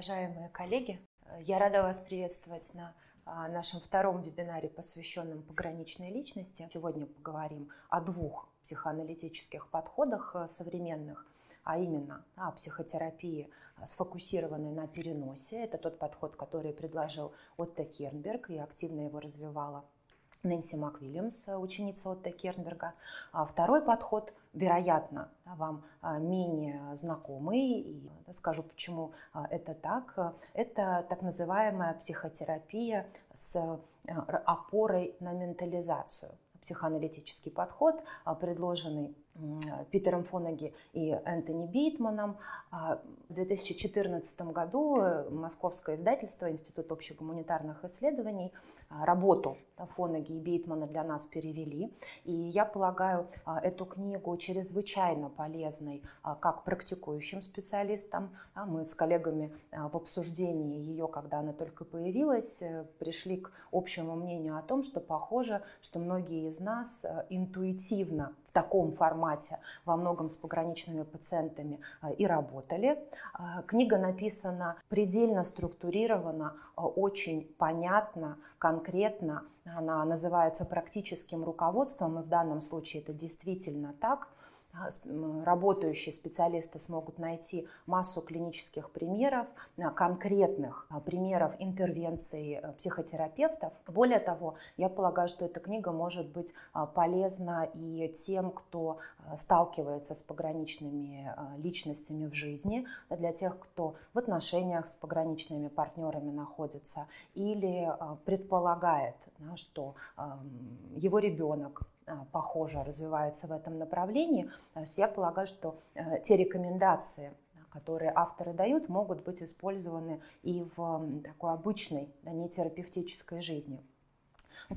Уважаемые коллеги, я рада вас приветствовать на а, нашем втором вебинаре, посвященном пограничной личности. Сегодня поговорим о двух психоаналитических подходах э, современных, а именно о психотерапии, э, сфокусированной на переносе. Это тот подход, который предложил Отто Кернберг и активно его развивала Нэнси МакВильямс, ученица Отто Кернберга. А второй подход, вероятно, вам а, менее знакомый, и скажу, почему а, это так. Это так называемая психотерапия с опорой на ментализацию психоаналитический подход, предложенный Питером Фонаги и Энтони Бейтманом. В 2014 году московское издательство Институт общегуманитарных исследований а, работу Фонаги и Бейтмана для нас перевели. И я полагаю а, эту книгу чрезвычайно полезной а, как практикующим специалистам. Мы с коллегами в обсуждении ее, когда она только появилась, э, пришли к общему мнению о том, что похоже, что многие из нас э, интуитивно в таком формате во многом с пограничными пациентами и работали. Книга написана предельно структурирована, очень понятно, конкретно. Она называется практическим руководством, и в данном случае это действительно так – а, работающие специалисты смогут найти массу клинических примеров, а, конкретных а, примеров интервенций э, психотерапевтов. Более того, я полагаю, что эта книга может быть полезна и тем, кто сталкивается с пограничными личностями в жизни, для тех, кто в отношениях с пограничными партнерами находится или предполагает, что его ребенок а, похоже развивается в этом направлении. То есть я полагаю, что э, те рекомендации, которые авторы дают, могут быть использованы и в такой обычной, не терапевтической жизни.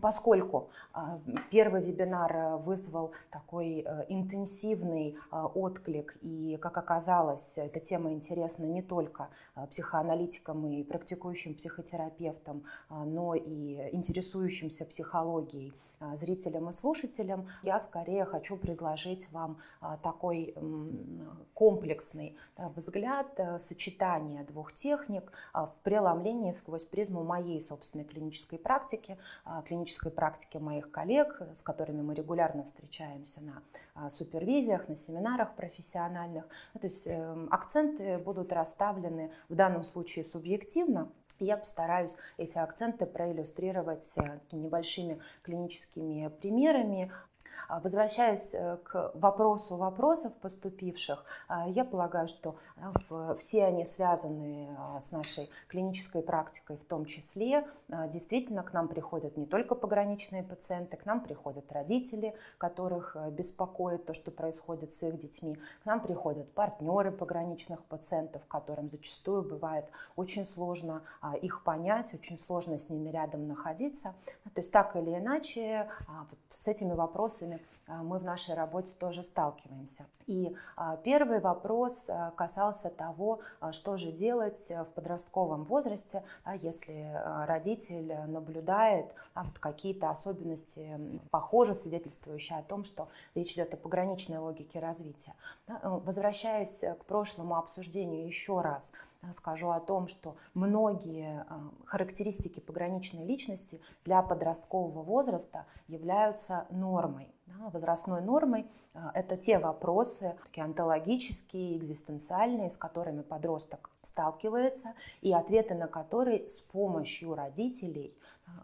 Поскольку а, первый вебинар э, вызвал такой э, интенсивный а, отклик, и, как оказалось, эта тема интересна не только а, психоаналитикам и практикующим психотерапевтам, но и интересующимся психологией зрителям и слушателям, я скорее хочу предложить вам такой комплексный взгляд, э, сочетание двух техник в преломлении сквозь призму моей собственной клинической практики, клинической практике моих коллег, с которыми мы регулярно встречаемся на а, супервизиях, на семинарах профессиональных. Ну, то есть эм, акценты будут расставлены в данном случае субъективно, я постараюсь эти акценты проиллюстрировать э, небольшими клиническими примерами, возвращаясь э, к вопросу вопросов поступивших, а, я полагаю, что а, все они связаны с нашей клинической практикой в том числе. Действительно, к нам приходят не только пограничные пациенты, к нам приходят родители, которых э, беспокоит то, что происходит с их детьми. К нам приходят партнеры пограничных пациентов, которым зачастую бывает очень сложно их понять, очень сложно с ними рядом находиться. То есть так или иначе с этими вопросами которыми а, мы в нашей работе тоже сталкиваемся. И а, первый вопрос а, касался того, что же делать в подростковом возрасте, если родитель наблюдает какие-то особенности, похоже, свидетельствующие о том, что речь идет о пограничной логике развития. Возвращаясь к прошлому обсуждению еще раз, скажу о том, что многие характеристики пограничной личности для подросткового возраста являются нормой да, возрастной нормой, а, это те вопросы такие онтологические, экзистенциальные, с которыми подросток сталкивается, и ответы на которые с помощью родителей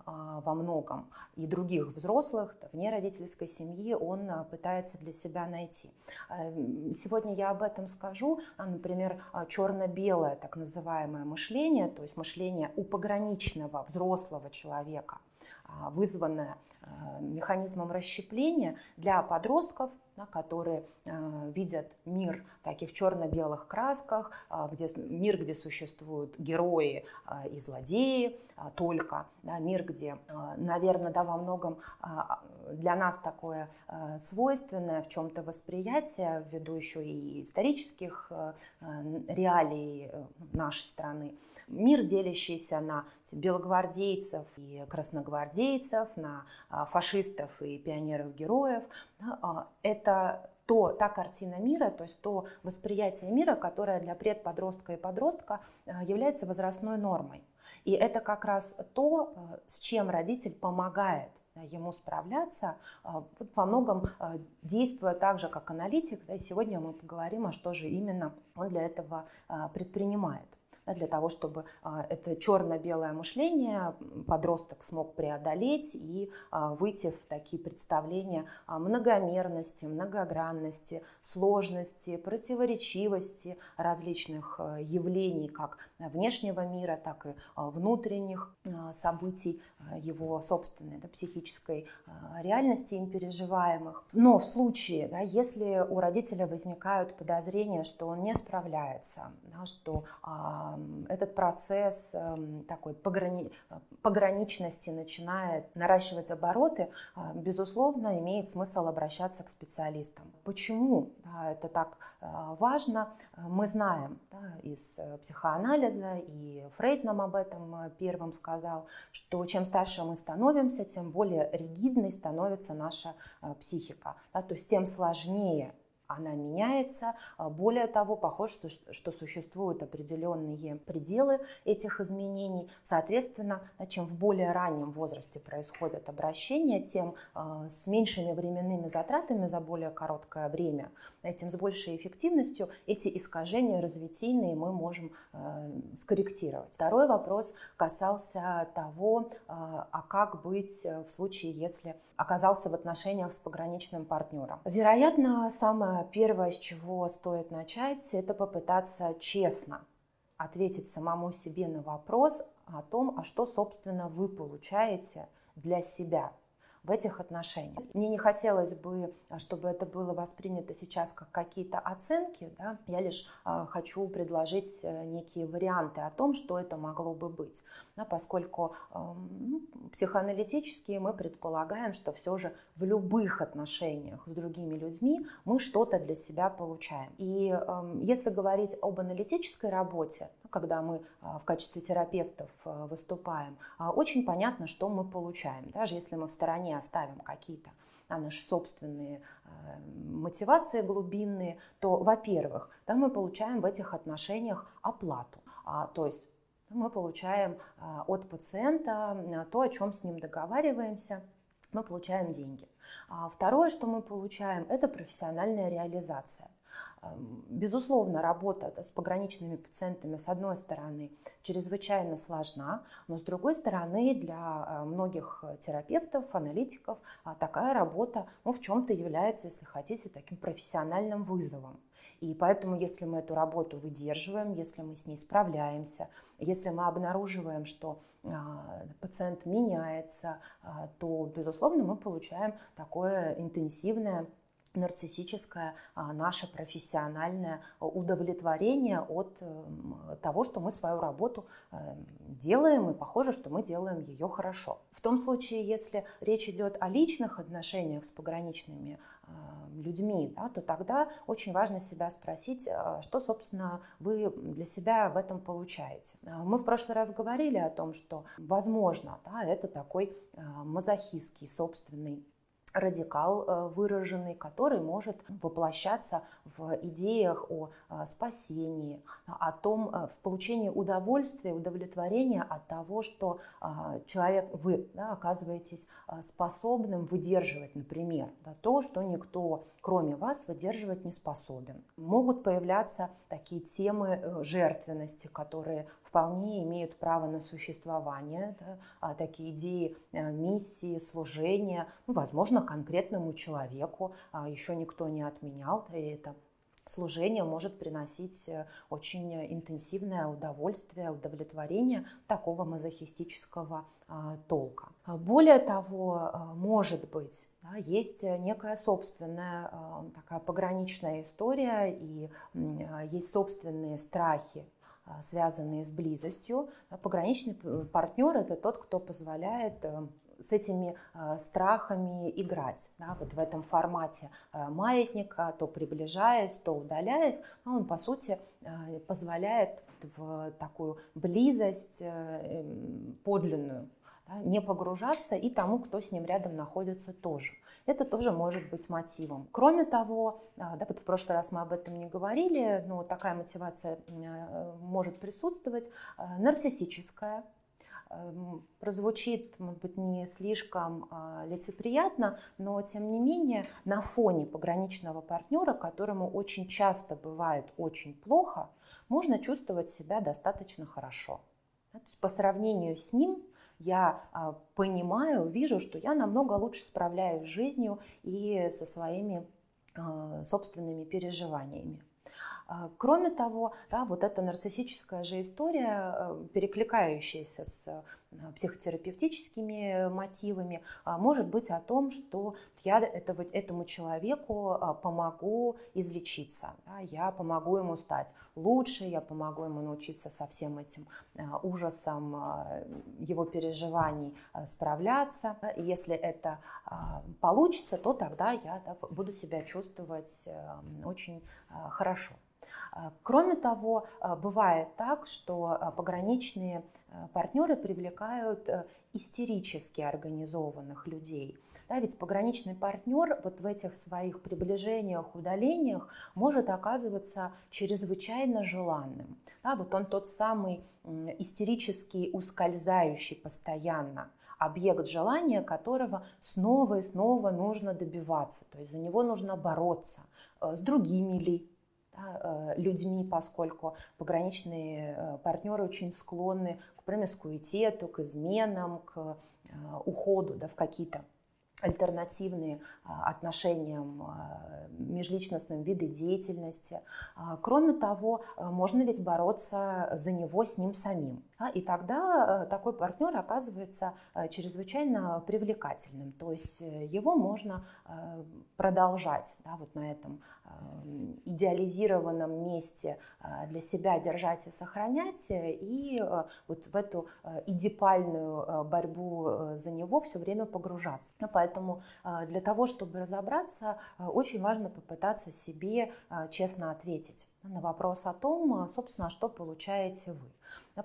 а, во многом и других взрослых, вне родительской семьи, он а, пытается для себя найти. Сегодня я об этом скажу. Например, черно-белое так называемое мышление, то есть мышление у пограничного взрослого человека, вызванное механизмом расщепления для подростков, которые э, видят мир в таких черно-белых красках, э, где, мир, где существуют герои и злодеи только, да, мир, где, наверное, да, во многом для нас такое свойственное в чем-то восприятие, ввиду еще и исторических реалий нашей страны, мир, делящийся на белогвардейцев и красногвардейцев, на а, фашистов и пионеров-героев. А, это то, та картина мира, то есть то восприятие мира, которое для предподростка и подростка является возрастной нормой. И это как раз то, с чем родитель помогает ему справляться, во многом действуя так же, как аналитик. И сегодня мы поговорим, а что же именно он для этого предпринимает для того, чтобы а, это черно-белое мышление подросток смог преодолеть и а, выйти в такие представления многомерности, многогранности, сложности, противоречивости различных а, явлений, как внешнего мира, так и внутренних событий его собственной да, психической реальности им переживаемых. Но в случае, да, если у родителя возникают подозрения, что он не справляется, да, что этот процесс эм, такой пограни... пограничности начинает наращивать обороты, а, безусловно, имеет смысл обращаться к специалистам. Почему это так э, важно? Мы знаем да, из э, психоанализа, и Фрейд нам об этом э, первым сказал, что чем старше мы становимся, тем более ригидной становится наша психика. Да, то есть тем сложнее она меняется. А, более того, похоже, что, что существуют определенные пределы этих изменений. Соответственно, чем в более раннем возрасте происходят обращения, тем а, с меньшими временными затратами за более короткое время, тем с большей эффективностью эти искажения развитийные мы можем а, скорректировать. Второй вопрос касался того, а как быть в случае, если оказался в отношениях с пограничным партнером. Вероятно, самое первое, с чего стоит начать, это попытаться честно ответить самому себе на вопрос о том, а что, собственно, вы получаете для себя – в этих отношениях. Мне не хотелось бы, а, чтобы это было воспринято сейчас как какие-то оценки. Да? Я лишь а, хочу предложить э, некие варианты о том, что это могло бы быть. Да, поскольку ну, психоаналитически мы предполагаем, что все же в любых отношениях с другими людьми мы что-то для себя получаем. И если говорить об аналитической работе, когда мы а, в качестве терапевтов выступаем, очень понятно, что мы получаем. Даже если мы в стороне оставим какие-то а наши собственные мотивации глубинные, то, во-первых, да, мы получаем в этих отношениях оплату. А, то есть мы получаем а, от пациента то, о чем с ним договариваемся, мы получаем деньги. А второе, что мы получаем, это профессиональная реализация. Безусловно, работа с пограничными пациентами, с одной стороны, чрезвычайно сложна, но с другой стороны, для а, многих терапевтов, аналитиков а, такая работа ну, в чем-то является, если хотите, таким профессиональным вызовом. И поэтому, если мы эту работу выдерживаем, если мы с ней справляемся, если мы обнаруживаем, что а, пациент меняется, то, безусловно, мы получаем такое интенсивное нарциссическое а, наше профессиональное удовлетворение от того, что мы свою работу эм, делаем, и похоже, что мы делаем ее хорошо. В том случае, если речь идет о личных отношениях с пограничными людьми, да, то тогда очень важно себя спросить, э, что, собственно, вы для себя в этом получаете. А, мы в прошлый раз говорили о том, что, возможно, да, это такой э, мазохистский собственный радикал э, выраженный, который может воплощаться в идеях о э, спасении, о том, э, в получении удовольствия, удовлетворения от того, что человек, вы да, оказываетесь способным выдерживать, например, да, то, что никто, кроме вас, выдерживать не способен. Могут появляться такие темы жертвенности, которые вполне имеют право на существование, да, а такие идеи э, миссии, служения, ну, возможно, конкретному человеку, а еще никто не отменял да, это служение может приносить э, очень интенсивное удовольствие, удовлетворение такого мазохистического а, толка. Более того, может быть, да, есть некая собственная такая пограничная история и есть собственные страхи связанные с близостью. Пограничный партнер – это тот, кто позволяет э, с этими а, страхами играть. Да, вот в этом формате а, маятника, то приближаясь, то удаляясь, он, по сути, позволяет в такую близость э, подлинную не погружаться и тому, кто с ним рядом находится тоже. Это тоже может быть мотивом. Кроме того, да, вот в прошлый раз мы об этом не говорили, но такая мотивация может присутствовать, нарциссическая, Эм, прозвучит, может быть, не слишком а, лицеприятно, но тем не менее на фоне пограничного партнера, которому очень часто бывает очень плохо, можно чувствовать себя достаточно хорошо. То есть по сравнению с ним я а, понимаю, вижу, что я намного лучше справляюсь с жизнью и со своими а, собственными переживаниями. А, кроме того, да, вот эта нарциссическая же история, э, перекликающаяся с психотерапевтическими мотивами, а, может быть о том, что я этого, этому человеку а, помогу излечиться, да, я помогу ему стать лучше, я помогу ему научиться со всем этим ужасом его переживаний справляться. Если это получится, то тогда я да, буду себя чувствовать э, очень хорошо. А, кроме того, а, бывает так, что а, пограничные партнеры привлекают э, истерически организованных людей. Да, ведь пограничный партнер вот в этих своих приближениях, удалениях может оказываться чрезвычайно желанным. Да, вот он тот самый истерический, ускользающий постоянно объект желания которого снова и снова нужно добиваться, то есть за него нужно бороться э, с другими ли, Э, людьми, поскольку пограничные э, партнеры очень склонны к промискуитету, к изменам, к э, уходу да, в какие-то альтернативные отношениям межличностным виды деятельности. А, кроме того, можно ведь бороться за него с ним самим. И тогда такой партнер оказывается чрезвычайно привлекательным. То есть его можно продолжать да, вот на этом идеализированном месте для себя держать и сохранять, и вот в эту идеальную борьбу за него все время погружаться. Поэтому Поэтому а, для того, чтобы разобраться, а, очень важно попытаться себе а, честно ответить на вопрос о том, собственно, что получаете вы.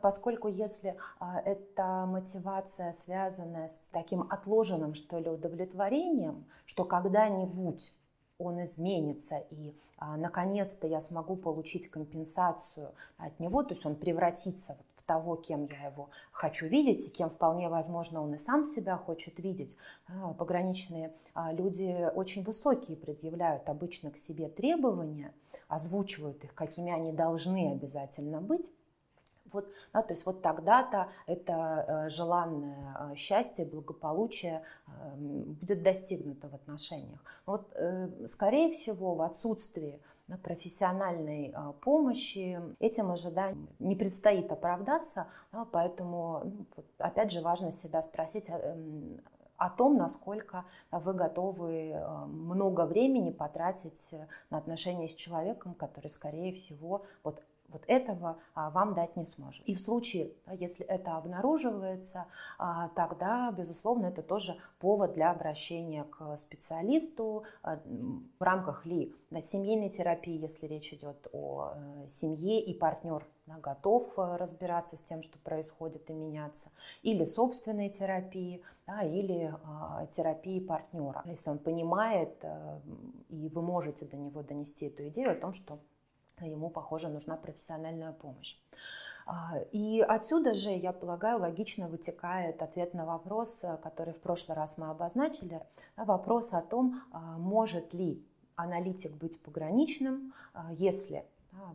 Поскольку если эта мотивация связана с таким отложенным, что ли, удовлетворением, что когда-нибудь он изменится и наконец-то я смогу получить компенсацию от него, то есть он превратится того, кем я его хочу видеть, и кем вполне возможно он и сам себя хочет видеть. А, пограничные а, люди очень высокие предъявляют обычно к себе требования, озвучивают их, какими они должны обязательно быть. Вот, да, то есть вот тогда-то это э, желанное э, счастье, благополучие э, будет достигнуто в отношениях. Вот, скорее всего, в отсутствии профессиональной помощи. Этим ожиданиям не предстоит оправдаться, поэтому, ну, опять же, важно себя спросить, эм, о том, насколько вы готовы много времени потратить на отношения с человеком, который, скорее всего, вот вот этого а, вам дать не сможет. И в случае, если это обнаруживается, а, тогда, безусловно, это тоже повод для обращения к специалисту а, в рамках ли семейной терапии, если речь идет о э, семье и партнер готов э, разбираться с тем, что происходит и меняться, или собственной терапии, да, или э, терапии партнера. Если он понимает, э, и вы можете до него донести эту идею о том, что ему, похоже, нужна профессиональная помощь. А, и отсюда же, я полагаю, логично вытекает ответ на вопрос, э, который в прошлый раз мы обозначили, вопрос о том, а, может ли аналитик быть пограничным, а, если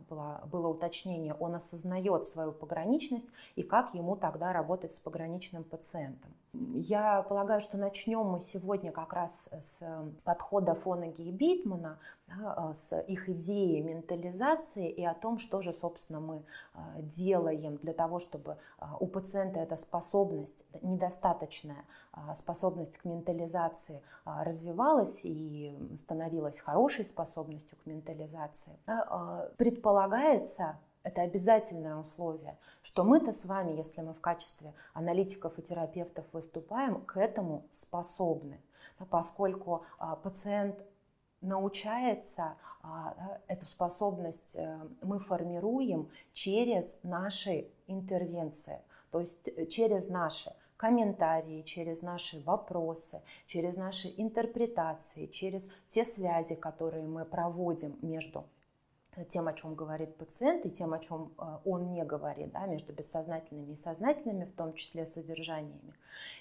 было, было уточнение, он осознает свою пограничность и как ему тогда работать с пограничным пациентом. Я полагаю, что начнем мы сегодня как раз с подхода Фонаги и Бейтмана, да, с их идеи ментализации и о том, что же, собственно, мы а, делаем для того, чтобы а, у пациента эта способность, недостаточная а, способность к ментализации развивалась и становилась хорошей способностью к ментализации. Предполагается, это обязательное условие, что мы-то с вами, если мы в качестве аналитиков и терапевтов выступаем, к этому способны, поскольку пациент научается, эту способность э, мы формируем через наши интервенции, то есть э, через наши комментарии, через наши вопросы, через наши интерпретации, через те связи, которые мы проводим между тем, о чем говорит пациент, и тем, о чем э, он не говорит, да, между бессознательными и сознательными, в том числе содержаниями.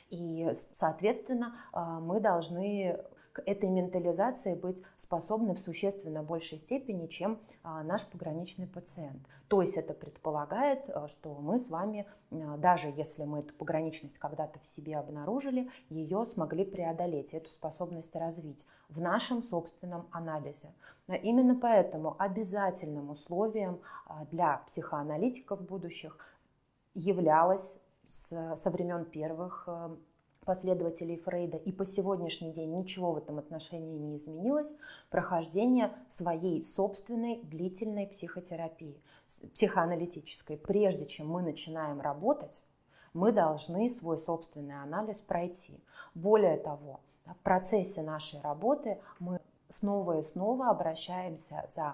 И, соответственно, э, мы должны этой ментализации быть способны в существенно большей степени, чем а, наш пограничный пациент. То есть это предполагает, а, что мы с вами, а, даже если мы эту пограничность когда-то в себе обнаружили, ее смогли преодолеть, эту способность развить в нашем собственном анализе. Именно поэтому обязательным условием для психоаналитиков будущих являлось со времен первых последователей Фрейда, и по сегодняшний день ничего в этом отношении не изменилось, прохождение своей собственной длительной психотерапии, психоаналитической. Прежде чем мы начинаем работать, мы должны свой собственный анализ пройти. Более того, в процессе нашей работы мы снова и снова обращаемся за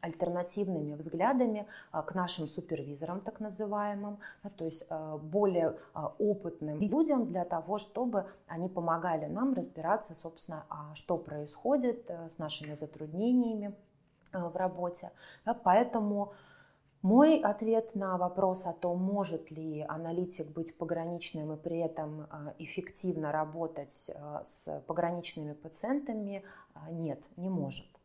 альтернативными взглядами а, к нашим супервизорам, так называемым, то есть а, более а, опытным людям для того, чтобы они помогали нам разбираться, собственно, что происходит э, с нашими затруднениями э, в работе. Поэтому мой ответ на вопрос о том, может ли аналитик быть пограничным и при этом эффективно работать с пограничными пациентами, нет, не может.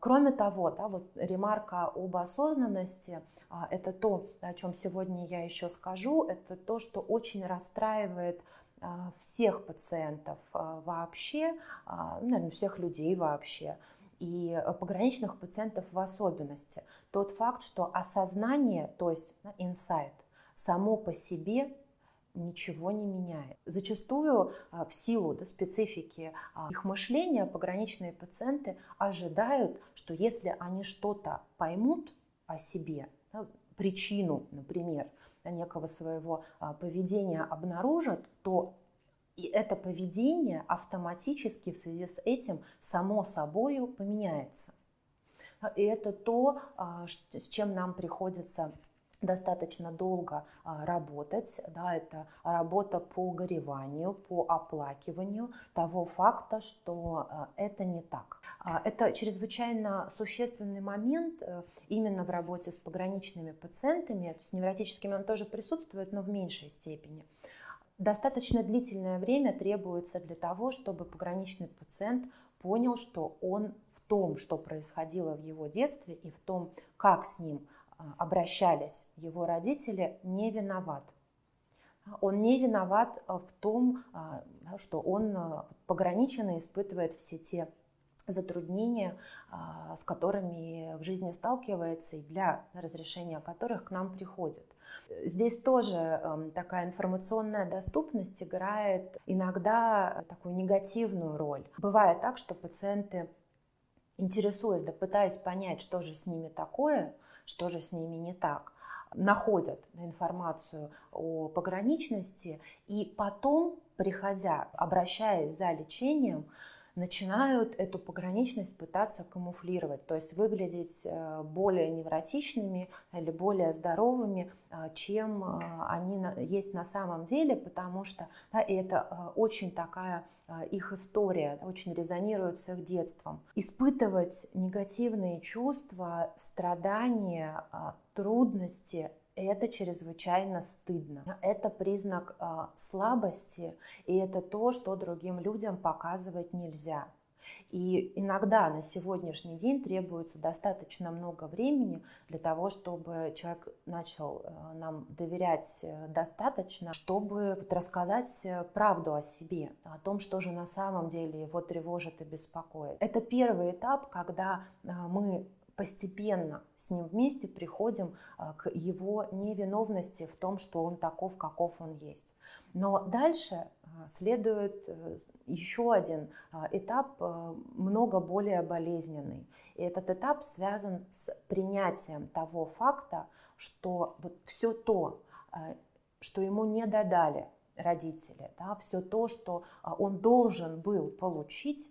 Кроме того, да, вот ремарка об осознанности, а, это то, о чем сегодня я еще скажу, это то, что очень расстраивает а, всех пациентов а, вообще, ну, наверное, всех людей вообще, и пограничных пациентов в особенности. Тот факт, что осознание, то есть инсайт, само по себе ничего не меняет. Зачастую а, в силу да, специфики а, их мышления пограничные пациенты ожидают, что если они что-то поймут о себе, да, причину, например, некого своего а, поведения обнаружат, то и это поведение автоматически в связи с этим само собой поменяется. И это то, с чем нам приходится достаточно долго а, работать. Да, это работа по гореванию, по оплакиванию того факта, что а, это не так. А, это чрезвычайно существенный момент э, именно в работе с пограничными пациентами. С невротическими он тоже присутствует, но в меньшей степени. Достаточно длительное время требуется для того, чтобы пограничный пациент понял, что он в том, что происходило в его детстве и в том, как с ним обращались его родители, не виноват. Он не виноват а, в том, а, что он пограниченно испытывает все те затруднения, с которыми в жизни сталкивается и для разрешения которых к нам приходит. Здесь тоже такая информационная доступность играет иногда такую негативную роль. Бывает так, что пациенты, интересуясь, да пытаясь понять, что же с ними такое, что же с ними не так, находят информацию о пограничности и потом, приходя, обращаясь за лечением, начинают эту пограничность пытаться камуфлировать, то есть выглядеть э, более невротичными или более здоровыми, э, чем э, они есть на самом деле, потому что да, это очень такая их история, очень резонирует с их детством. Испытывать негативные чувства, страдания, трудности это чрезвычайно стыдно. Это признак э, слабости, и это то, что другим людям показывать нельзя. И иногда на сегодняшний день требуется достаточно много времени для того, чтобы человек начал э, нам доверять э, достаточно, чтобы вот рассказать э, правду о себе, о том, что же на самом деле его тревожит и беспокоит. Это первый этап, когда мы постепенно с ним вместе приходим а, к его невиновности в том, что он таков, каков он есть. Но дальше а, следует э, еще один а, этап, много более болезненный. И этот этап связан с принятием того факта, что вот все то, что ему не додали родители, да, все то, что он должен был получить,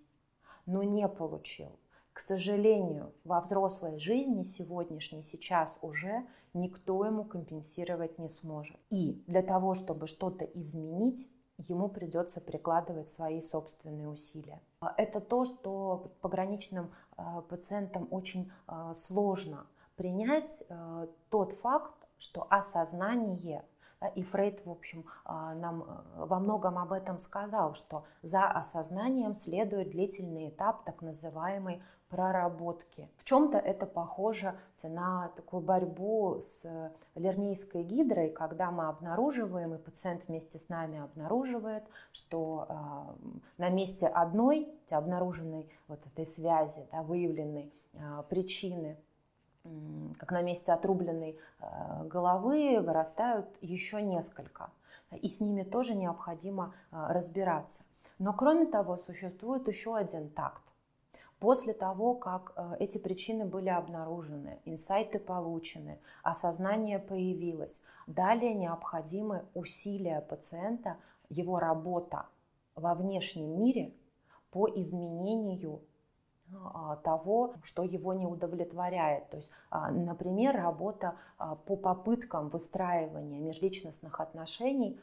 но не получил, К сожалению, во взрослой жизни сегодняшней сейчас уже никто ему компенсировать не сможет. И для того, чтобы что-то изменить, ему придется прикладывать свои собственные усилия. А это то, что пограничным а, пациентам очень а, сложно принять тот факт, что осознание и Фрейд, в общем, нам во многом об этом сказал, что за осознанием следует длительный этап так называемой проработки. В чем-то это похоже на такую борьбу с лернейской гидрой, когда мы обнаруживаем, и пациент вместе с нами обнаруживает, что э, на месте одной обнаруженной вот этой связи, да, выявленной э, причины, э, как на месте отрубленной э, головы, вырастают еще несколько. И с ними тоже необходимо э, разбираться. Но кроме того, существует еще один такт После того, как э, эти причины были обнаружены, инсайты получены, осознание появилось, далее необходимы усилия пациента, его работа во внешнем мире по изменению а, того, что его не удовлетворяет. То есть, а, например, работа а, по попыткам выстраивания межличностных отношений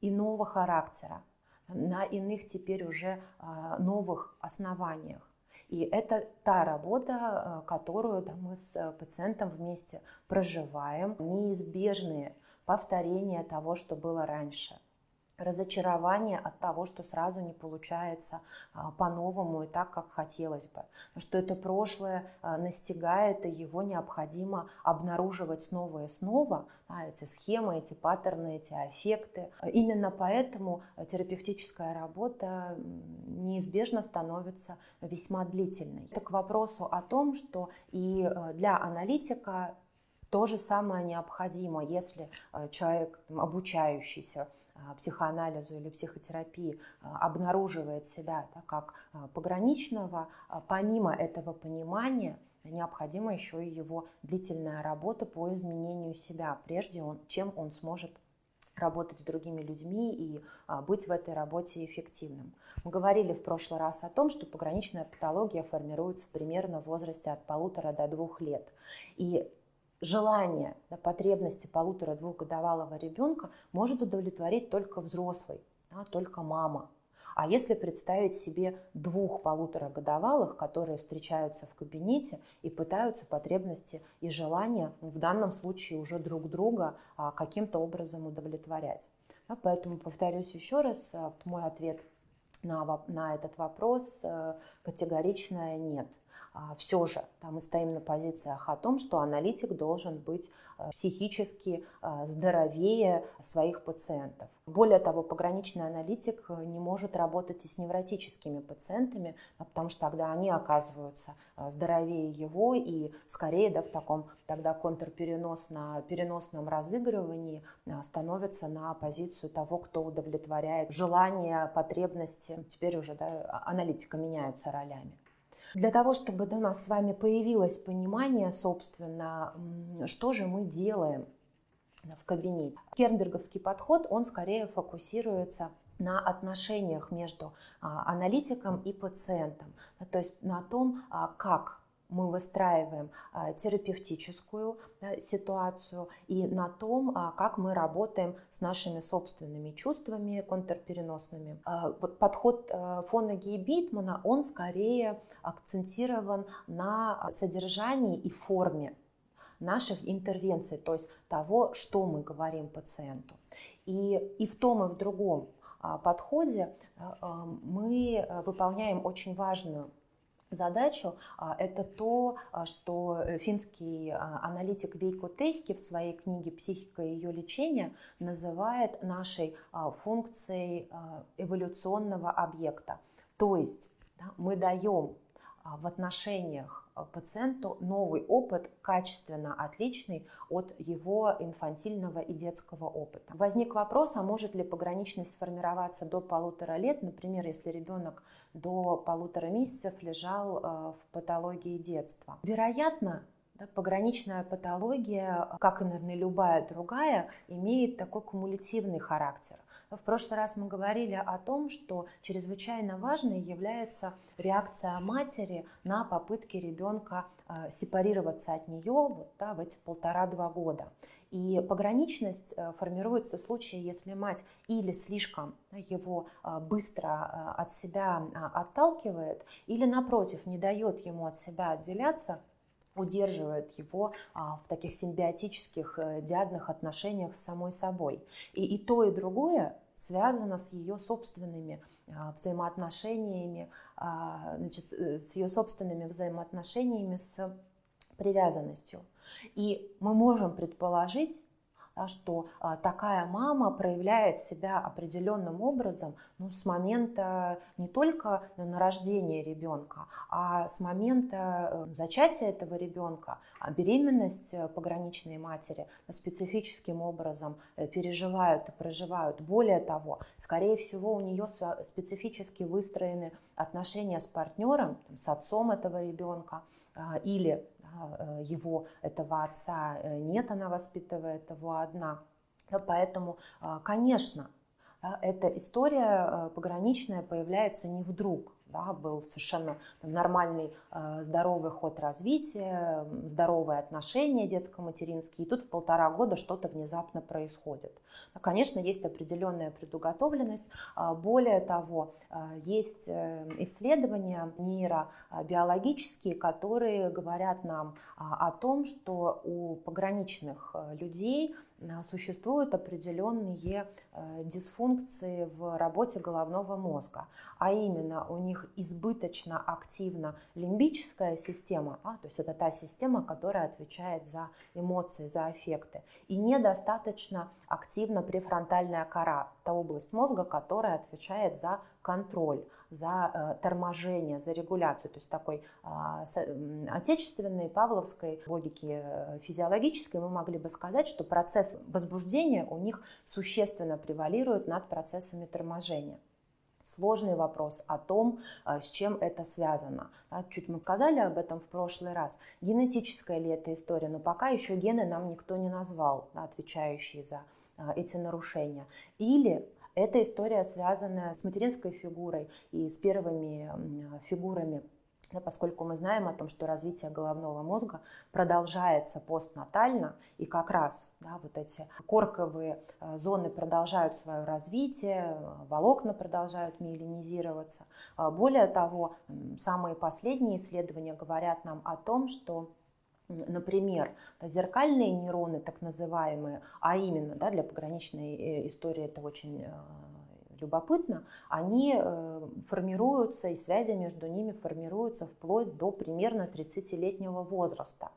иного характера, на иных теперь уже новых основаниях. И это та работа, э, которую да, мы с э, пациентом вместе проживаем, неизбежные повторения того, что было раньше разочарование от того, что сразу не получается а, по-новому и так, как хотелось бы. Что это прошлое а, настигает, и его необходимо обнаруживать снова и снова, а, эти схемы, эти паттерны, эти аффекты. Именно поэтому терапевтическая работа неизбежно становится весьма длительной. Это к вопросу о том, что и для аналитика то же самое необходимо, если человек обучающийся а, психоанализу или психотерапии а, обнаруживает себя так, как а, пограничного, помимо этого понимания необходима еще и его длительная работа по изменению себя, прежде он, чем он сможет работать с другими людьми и быть в этой работе эффективным. Мы говорили в прошлый раз о том, что пограничная патология формируется примерно в возрасте от полутора до двух лет. И желание, да, потребности полутора-двухгодовалого ребенка может удовлетворить только взрослый, да, только мама. А если представить себе двух полуторагодовалых, которые встречаются в кабинете и пытаются потребности и желания, в данном случае уже друг друга, а, каким-то образом удовлетворять. Да, поэтому повторюсь еще раз, а, мой ответ на, на этот вопрос э, категоричное нет. А, все же да, мы стоим на позициях о том, что аналитик должен быть э, психически э, здоровее своих пациентов. Более того, пограничный аналитик э, не может работать и с невротическими пациентами, потому что тогда они оказываются здоровее его и скорее да, в таком тогда контрперенос на переносном разыгрывании становится на позицию того, кто удовлетворяет желания, потребности. Теперь уже да, а, аналитика меняются ролями. Для того, чтобы у нас с вами появилось понимание, собственно, что же мы делаем в кабинете. Кернберговский подход, он скорее фокусируется на отношениях между а, аналитиком и пациентом, то есть на том, а, как мы выстраиваем а, терапевтическую ситуацию и на том, а, как мы работаем с нашими собственными чувствами контрпереносными. А, вот подход Фонеги и Битмана, он скорее акцентирован на содержании и форме наших интервенций, то есть того, что мы говорим пациенту. И, и в том, и в другом подходе мы выполняем очень важную задачу, а, это то, а, что э, финский а, аналитик Вейко Техки в своей книге «Психика и ее лечение» называет нашей функцией эволюционного объекта. То есть да, мы даем в отношениях Э, пациенту новый опыт, качественно отличный от его инфантильного и детского опыта. Возник вопрос, а может ли пограничность сформироваться до полутора лет, например, если ребенок до полутора месяцев лежал э, в патологии детства. Вероятно, да, пограничная патология, как и, наверное, любая другая, имеет такой кумулятивный характер. В прошлый раз мы говорили о том, что чрезвычайно важной является реакция матери на попытки ребенка э, сепарироваться от нее вот, да, в эти полтора-два года. И пограничность э, формируется в случае, если мать или слишком его э, быстро от себя отталкивает, или напротив не дает ему от себя отделяться, удерживает его а, в таких симбиотических э, диадных отношениях с самой собой. И, и то, и другое связано с ее собственными а, взаимоотношениями, а, значит, э, с ее собственными взаимоотношениями с привязанностью. И мы можем предположить, да, что а, такая мама проявляет себя определенным образом ну, с момента не только на рождения ребенка, а с момента э, зачатия этого ребенка, а беременность э, пограничной матери специфическим образом э, переживают и проживают. Более того, скорее всего, у нее специфически выстроены отношения с партнером, с отцом этого ребенка а, или Э, его, этого отца э, нет, она воспитывает его одна. Поэтому, э, конечно, эта история пограничная появляется не вдруг да, был совершенно там, нормальный, э, здоровый ход развития, здоровые отношения детско-материнские, и тут в полтора года что-то внезапно происходит. Но, конечно, есть определенная предуготовленность. А, более того, э, есть э, исследования нейробиологические, которые говорят нам а, о том, что у пограничных людей существуют определенные э, дисфункции в работе головного мозга, а именно у них избыточно активна лимбическая система, а, то есть это та система, которая отвечает за эмоции, за аффекты, и недостаточно активна префронтальная кора, та область мозга, которая отвечает за контроль, за э, торможение, за регуляцию. То есть такой а, отечественной, павловской логики э, физиологической мы могли бы сказать, что процесс возбуждения у них существенно превалирует над процессами торможения сложный вопрос о том, э, с чем это связано. Чуть мы сказали об этом в прошлый раз. Генетическая ли это история, но пока еще гены нам никто не назвал, отвечающие за эти нарушения. Или эта история связана с материнской фигурой и с первыми фигурами поскольку мы знаем о том, что развитие головного мозга продолжается постнатально, и как раз да, вот эти корковые э, зоны продолжают свое развитие, волокна продолжают миелинизироваться. А более того, самые последние исследования говорят нам о том, что Например, зеркальные нейроны, так называемые, а именно да, для пограничной э, истории это очень э, любопытно, они э, формируются, и связи между ними формируются вплоть до примерно 30-летнего возраста.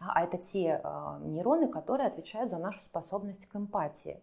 А это те нейроны, которые отвечают за нашу способность к эмпатии.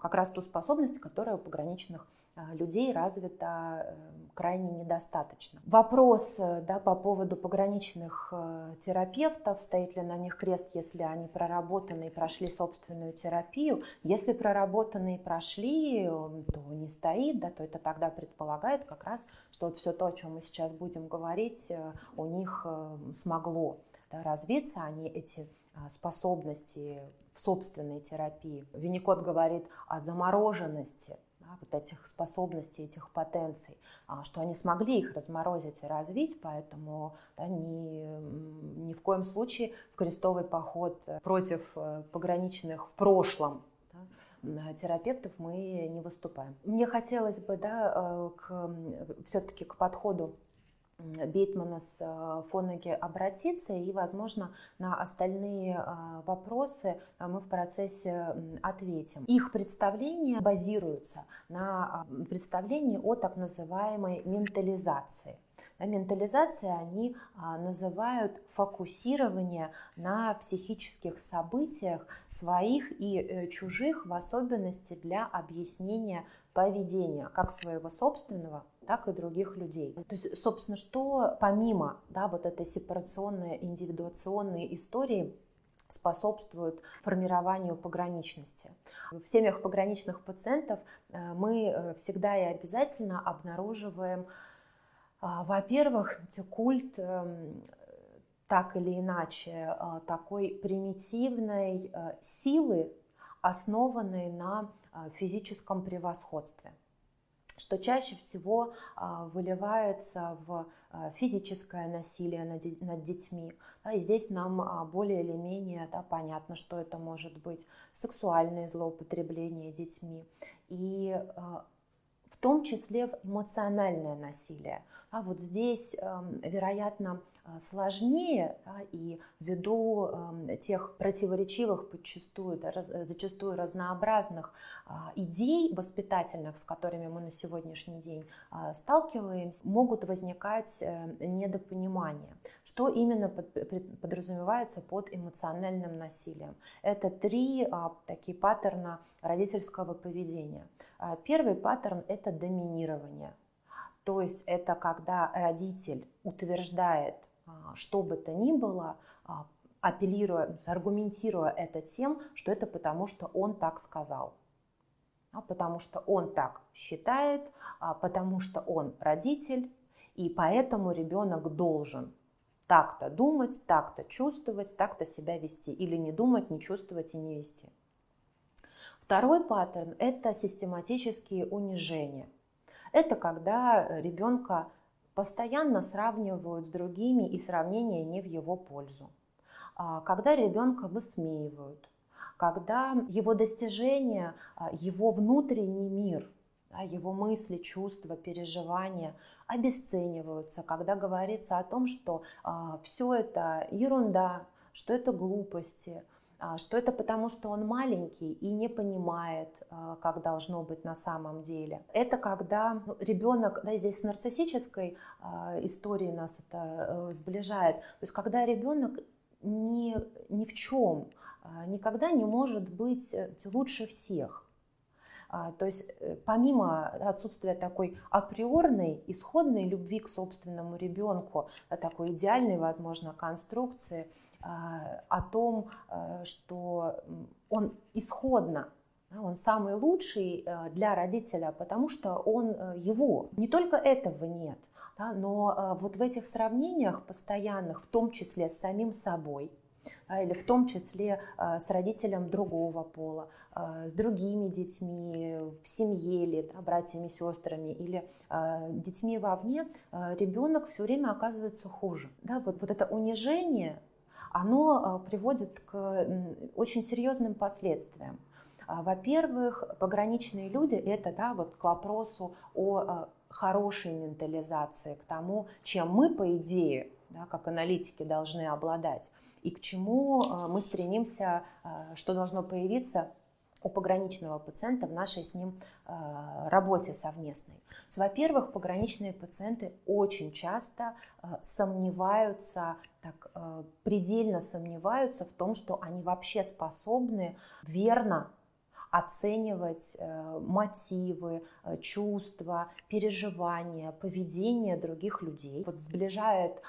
Как раз ту способность, которая у пограничных людей развита э, крайне недостаточно. Вопрос э, да, по поводу пограничных э, терапевтов, стоит ли на них крест, если они проработаны и прошли собственную терапию. Если проработаны и прошли, то не стоит, да, то это тогда предполагает как раз, что вот все то, о чем мы сейчас будем говорить, у них смогло да, развиться, они эти а, способности в собственной терапии. Винникот говорит о замороженности да, вот этих способностей, этих потенций, а, что они смогли их разморозить и развить, поэтому да, ни, ни в коем случае в крестовый поход против э, пограничных в прошлом терапевтов мы не выступаем. Мне хотелось бы да, э, к, все-таки к подходу Бейтмана с э, Фонеге обратиться, и, возможно, на остальные э, вопросы э, мы в процессе ответим. Их представления базируются на представлении о так называемой ментализации. Ментализация они называют фокусирование на психических событиях своих и чужих, в особенности для объяснения поведения, как своего собственного, так и других людей. То есть, собственно, что помимо да, вот этой сепарационной, индивидуационной истории способствует формированию пограничности. В семьях пограничных пациентов э, мы э, всегда и обязательно обнаруживаем, а, во-первых, культ так или иначе такой примитивной силы, основанной на физическом превосходстве что чаще всего выливается в физическое насилие над детьми. И здесь нам более или менее да, понятно, что это может быть сексуальное злоупотребление детьми. И в том числе в эмоциональное насилие. А вот здесь, вероятно, а, сложнее, да, и ввиду э, тех противоречивых, подчастую, да, раз, зачастую разнообразных э, идей воспитательных, с которыми мы на сегодняшний день э, сталкиваемся, могут возникать э, недопонимания. Что именно под, подразумевается под эмоциональным насилием? Это три э, такие паттерна родительского поведения. Первый паттерн – это доминирование. То есть это когда родитель утверждает а, что бы то ни было, а, апеллируя, аргументируя это тем, что это потому, что он так сказал. А потому что он так считает, потому что он родитель, и поэтому ребенок должен так-то думать, так-то чувствовать, так-то себя вести, или не думать, не чувствовать и не вести. Второй паттерн – это систематические унижения. Это когда ребенка постоянно сравнивают с другими и сравнение не в его пользу. А, когда ребенка высмеивают, когда его достижения, а, его внутренний мир, его мысли, чувства, переживания обесцениваются, когда говорится о том, что а, все это ерунда, что это глупости, что это потому, что он маленький и не понимает, а, как должно быть на самом деле. Это когда ну, ребенок, да, здесь с нарциссической а, историей нас это э, сближает, то есть когда ребенок ни, ни в чем никогда не может быть э, лучше всех. То есть э, помимо отсутствия такой априорной, исходной любви к собственному ребенку, такой идеальной, возможно, конструкции – а, о том, э, что он исходно он самый лучший э, для родителя, потому что он э, его. Не только этого нет, но вот в этих сравнениях постоянных, в том числе с самим собой, или в том числе с родителем другого пола, с другими детьми в семье или да, братьями, сестрами или детьми вовне, ребенок все время оказывается хуже. Да, вот, вот это унижение оно э, приводит к очень серьезным последствиям. А, во-первых, пограничные люди – это да, вот к вопросу о э, хорошей ментализации, к тому, чем мы, по идее, да, как аналитики должны обладать, и к чему э, мы стремимся, что должно появиться у пограничного пациента в нашей с ним э, работе совместной. Во-первых, пограничные пациенты очень часто э, сомневаются, так э, предельно сомневаются в том, что они вообще способны верно оценивать э, мотивы, э, чувства, переживания, поведение других людей. Вот сближает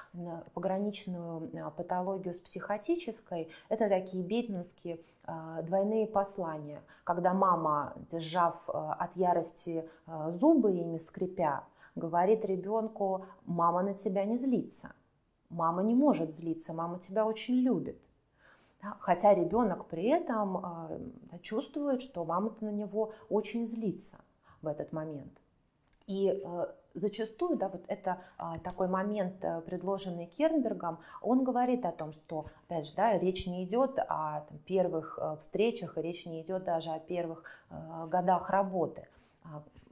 пограничную э, патологию с психотической. Это такие бейтманские двойные послания, когда мама, сжав от ярости зубы ими скрипя, говорит ребенку, мама на тебя не злится. Мама не может злиться, мама тебя очень любит. Хотя ребенок при этом а, чувствует, что мама-то на него очень злится в этот момент. И а, зачастую, да, вот это а, такой момент, э, предложенный Кернбергом, он говорит о том, что, опять же, да, речь не идет о там, первых э, встречах, и речь не идет даже о первых э, годах работы.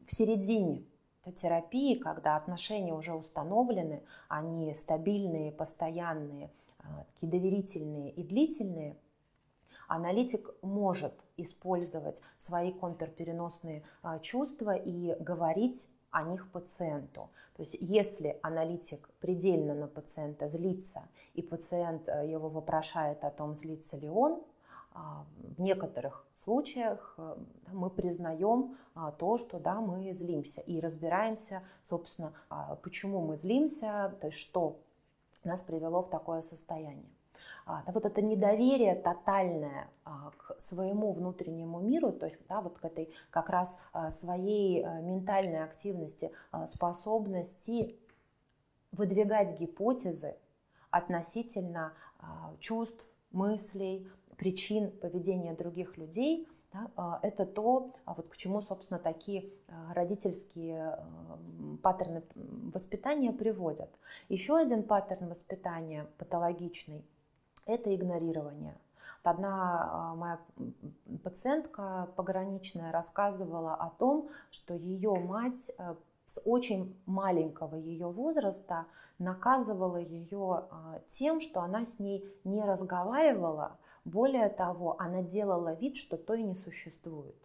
В середине терапии, когда отношения уже установлены, они стабильные, постоянные, такие доверительные и длительные, аналитик может использовать свои контрпереносные а, чувства и говорить о них пациенту. То есть если аналитик предельно на пациента злится, и пациент а, его вопрошает о том, злится ли он, в некоторых случаях мы признаем то, что да, мы злимся и разбираемся, собственно, почему мы злимся, то есть что нас привело в такое состояние. А, да, вот это недоверие тотальное а, к своему внутреннему миру, то есть да, вот к этой как раз а, своей ментальной активности, способности выдвигать гипотезы относительно чувств, мыслей, причин поведения других людей, да, это то, вот к чему, собственно, такие родительские паттерны воспитания приводят. Еще один паттерн воспитания патологичный – это игнорирование – Одна а, моя пациентка пограничная рассказывала о том, что ее мать э, с очень маленького ее возраста наказывала ее а, тем, что она с ней не разговаривала. Более того, она делала вид, что то и не существует.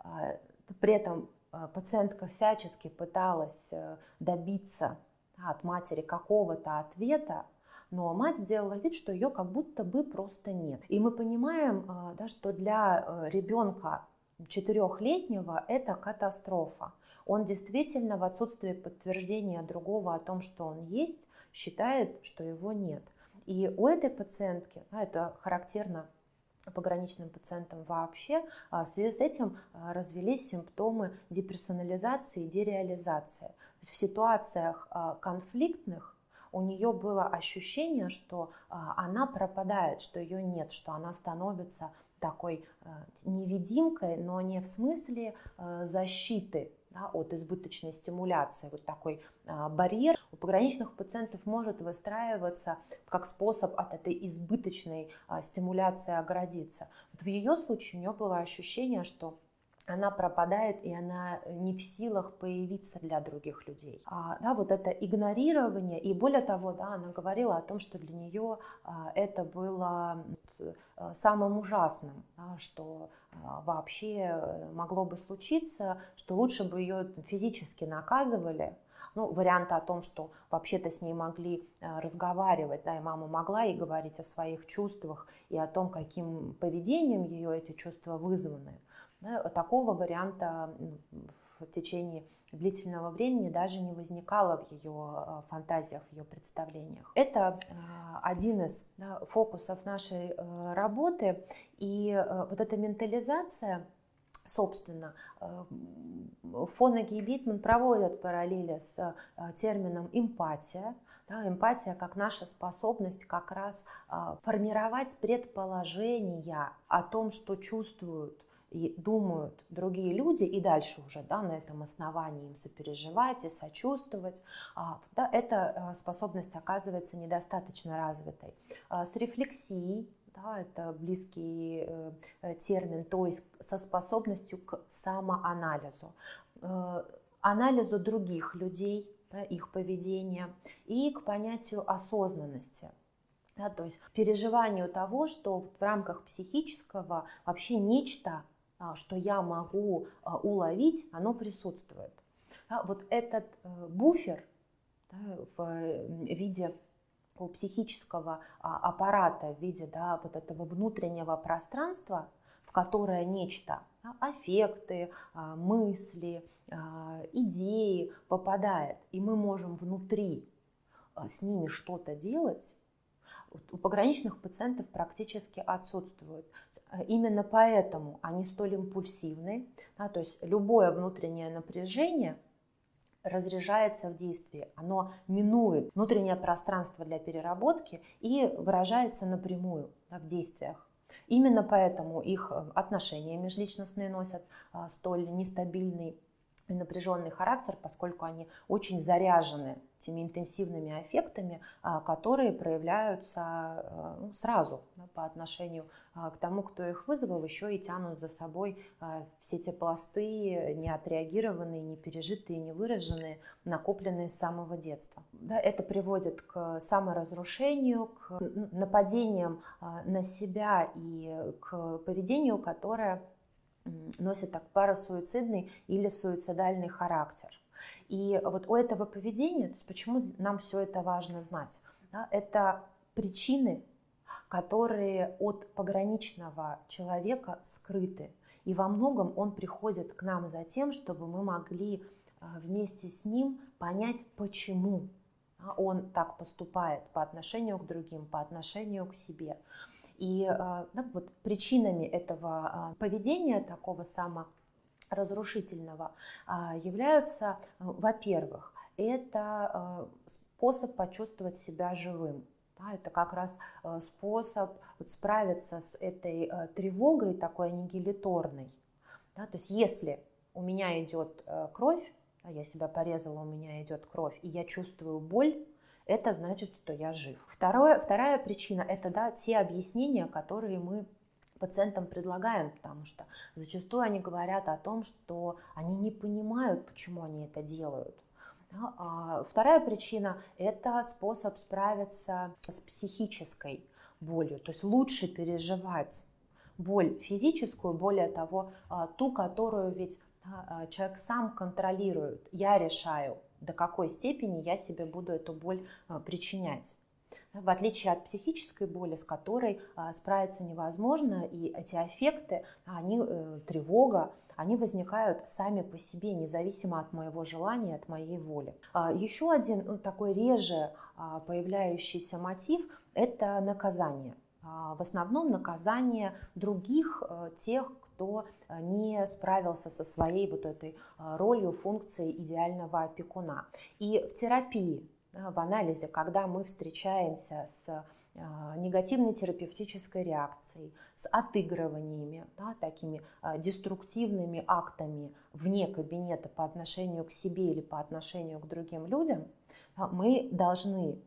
А, при этом пациентка всячески пыталась э, добиться от матери какого-то ответа, но мать делала вид, что ее как будто бы просто нет. И мы понимаем, а, да, что для э, ребенка четырехлетнего это катастрофа. Он действительно в отсутствии подтверждения другого о том, что он есть, считает, что его нет. И у этой пациентки, а это характерно пограничным пациентам вообще, а, в связи с этим а, развелись симптомы деперсонализации и дереализации. То есть в ситуациях конфликтных у нее было ощущение, что а, она пропадает, что ее нет, что она становится такой невидимкой, но не в смысле защиты да, от избыточной стимуляции. Вот такой а, барьер у пограничных пациентов может выстраиваться как способ от этой избыточной а, стимуляции оградиться. Вот в ее случае у нее было ощущение, что она пропадает, и она не в силах появиться для других людей. А, да, вот это игнорирование, и более того, да, она говорила о том, что для нее а, это было а, самым ужасным, да, что а, вообще могло бы случиться, что лучше бы ее физически наказывали, ну, варианты о том, что вообще-то с ней могли а, разговаривать, да, и мама могла ей говорить о своих чувствах и о том, каким поведением ее эти чувства вызваны. Да, такого варианта в течение длительного времени даже не возникало в ее э, фантазиях, в ее представлениях. Это э, один из да, фокусов нашей э, работы. И вот эта ментализация, собственно, Фонаги и Бейтман проводят параллели с термином эмпатия. Да, эмпатия как наша способность как раз формировать предположения о том, что чувствуют и думают другие люди, и дальше уже да, на этом основании им сопереживать и сочувствовать, а, да, эта э, способность оказывается недостаточно развитой. А, с рефлексией, да, это близкий э, э, термин, то есть со способностью к самоанализу, анализу других людей, да, их поведения и к понятию осознанности. Да, то есть переживанию того, что в рамках психического вообще нечто что я могу а, уловить, оно присутствует. Вот этот э, буфер в виде психического а, аппарата, в виде да, вот этого внутреннего пространства, в которое нечто, аффекты, мысли, идеи попадает, и мы можем внутри с ними что-то делать, у пограничных пациентов практически отсутствует. Э, именно поэтому они столь импульсивны. Да, то есть любое внутреннее напряжение разряжается в действии, оно минует внутреннее пространство для переработки и выражается напрямую да, в действиях. Именно поэтому их э, отношения межличностные носят а, столь нестабильный и напряженный характер, поскольку они очень заряжены теми интенсивными аффектами, а, которые проявляются а, ну, сразу по отношению а, к тому, кто их вызвал, еще и тянут за собой все те пласты, не отреагированные, не пережитые, не выраженные, накопленные с самого детства. Это приводит к саморазрушению, к нападениям на себя и к поведению, которое носит так парасуицидный или суицидальный характер. И вот у этого поведения, то есть почему нам все это важно знать, да, это причины, которые от пограничного человека скрыты. И во многом он приходит к нам за тем, чтобы мы могли а, вместе с ним понять, почему он так поступает по отношению к другим, по отношению к себе. И а, да, вот причинами этого а, поведения, такого саморазрушительного, а, являются, во-первых, это способ почувствовать себя живым. Да, это как раз способ вот справиться с этой тревогой такой аннигилиторной. Да, то есть если у меня идет кровь, я себя порезала, у меня идет кровь, и я чувствую боль, это значит, что я жив. Второе, вторая причина – это да, те объяснения, которые мы пациентам предлагаем, потому что зачастую они говорят о том, что они не понимают, почему они это делают. А вторая причина – это способ справиться с психической болью, то есть лучше переживать боль физическую, более того, а, ту, которую ведь а, человек сам контролирует. Я решаю, до какой степени я себе буду эту боль а, причинять. В отличие от психической боли, с которой а, справиться невозможно, и эти аффекты, они, э, тревога, они возникают сами по себе, независимо от моего желания, от моей воли. Еще один ну, такой реже появляющийся мотив – это наказание. В основном наказание других, э, тех, кто э, не справился со своей вот этой э, ролью, функцией идеального опекуна. И в терапии, в анализе, когда мы встречаемся с э, негативной терапевтической реакцией, с отыгрываниями, да, такими деструктивными актами вне кабинета по отношению к себе или по отношению к другим людям, мы должны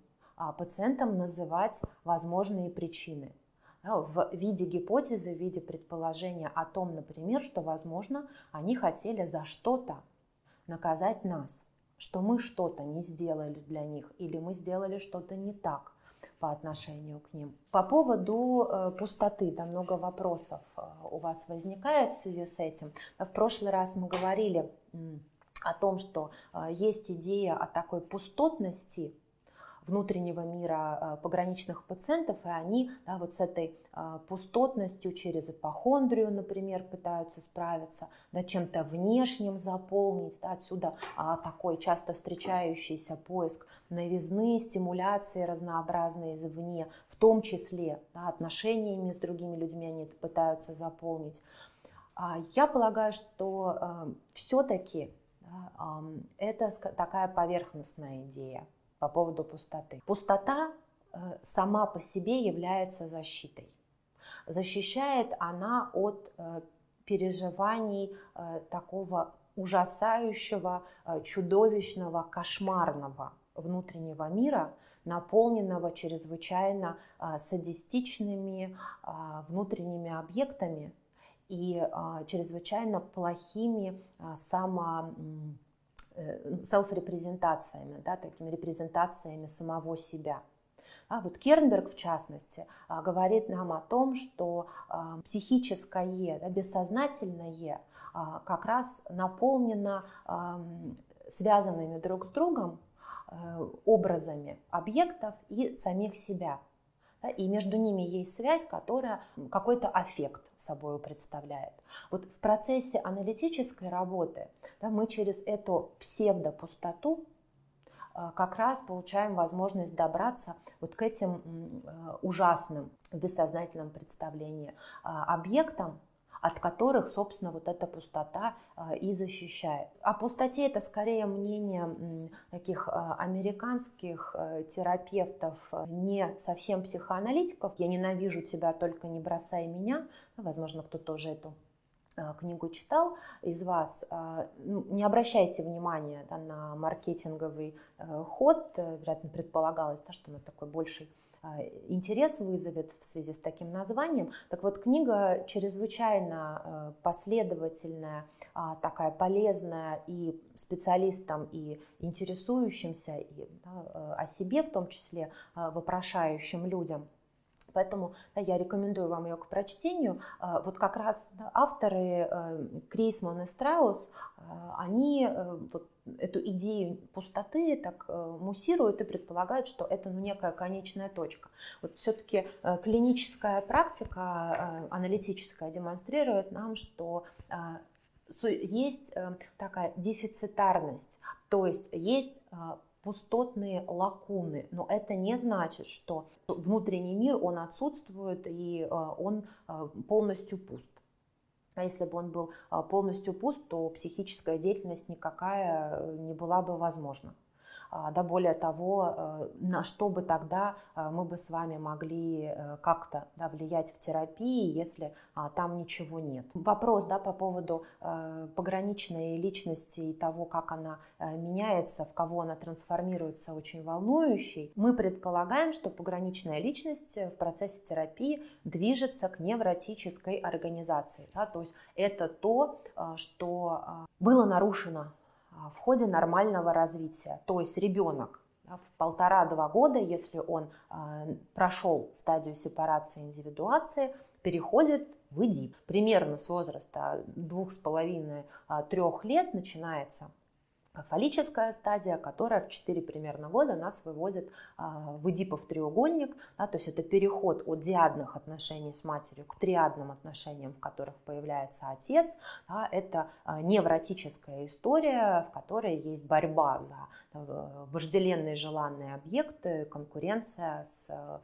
пациентам называть возможные причины в виде гипотезы, в виде предположения о том, например, что, возможно, они хотели за что-то наказать нас, что мы что-то не сделали для них или мы сделали что-то не так по отношению к ним. По поводу э, пустоты, там много вопросов э, у вас возникает в связи с этим. В прошлый раз мы говорили о том, что э, есть идея о такой пустотности внутреннего мира э, пограничных пациентов, и они да, вот с этой э, пустотностью через ипохондрию, например, пытаются справиться, да, чем-то внешним заполнить. Да, отсюда а, такой часто встречающийся поиск новизны, стимуляции разнообразные извне, в том числе да, отношениями с другими людьми они это пытаются заполнить. А я полагаю, что э, все-таки это такая поверхностная идея по поводу пустоты. Пустота э, сама по себе является защитой. Защищает она от э, переживаний э, такого ужасающего, чудовищного, кошмарного внутреннего мира, наполненного чрезвычайно садистичными внутренними объектами и чрезвычайно плохими само селф-репрезентациями, да, такими репрезентациями самого себя. А вот Кернберг, в частности, а, говорит нам о том, что а, психическое, да, бессознательное а, как раз наполнено связанными друг с другом э, образами объектов и самих себя – да, и между ними есть связь, которая какой-то аффект собой представляет. Вот в процессе аналитической работы да, мы через эту псевдопустоту э, как раз получаем возможность добраться вот к этим э, ужасным в бессознательном представлении э, объектам, от которых, собственно, вот эта пустота а, и защищает. О пустоте это скорее мнение таких а, американских а, терапевтов, не совсем психоаналитиков. Я ненавижу тебя, только не бросай меня. Ну, возможно, кто тоже эту книгу читал из вас, ну, не обращайте внимания да, на маркетинговый ход, э, вероятно, предполагалось, да, что он такой больший интерес вызовет в связи с таким названием. Так вот, книга чрезвычайно э, последовательная, а, такая полезная и специалистам, и интересующимся и, да, э, о себе, в том числе э, вопрошающим людям. Поэтому да, я рекомендую вам ее к прочтению. А, вот как раз авторы Крейсман и Страус, они вот эту идею пустоты так э, муссируют и предполагают, что это ну, некая конечная точка. Вот все-таки э, клиническая практика э, аналитическая демонстрирует нам, что есть такая дефицитарность, то есть есть пустотные лакуны, но это не значит, что внутренний мир, он отсутствует и он полностью пуст. А если бы он был а, полностью пуст, то психическая деятельность никакая э, не была бы возможна. Да более того, на что бы тогда мы бы с вами могли как-то да, влиять в терапии, если там ничего нет. Вопрос да, по поводу пограничной личности и того, как она меняется, в кого она трансформируется, очень волнующий. Мы предполагаем, что пограничная личность в процессе терапии движется к невротической организации. Да, то есть это то, что было нарушено а, в ходе нормального развития. То есть ребенок в полтора-два года, если он а, прошел стадию сепарации индивидуации, переходит в ИДИП. Примерно с возраста двух с половиной а, трех лет начинается фаллическая стадия, которая в 4 примерно года нас выводит а, в эдипов треугольник, да, то есть это переход от диадных отношений с матерью к триадным отношениям, в которых появляется отец, да, это а, невротическая история, в которой есть борьба за вожделенные желанные объекты, конкуренция с Э,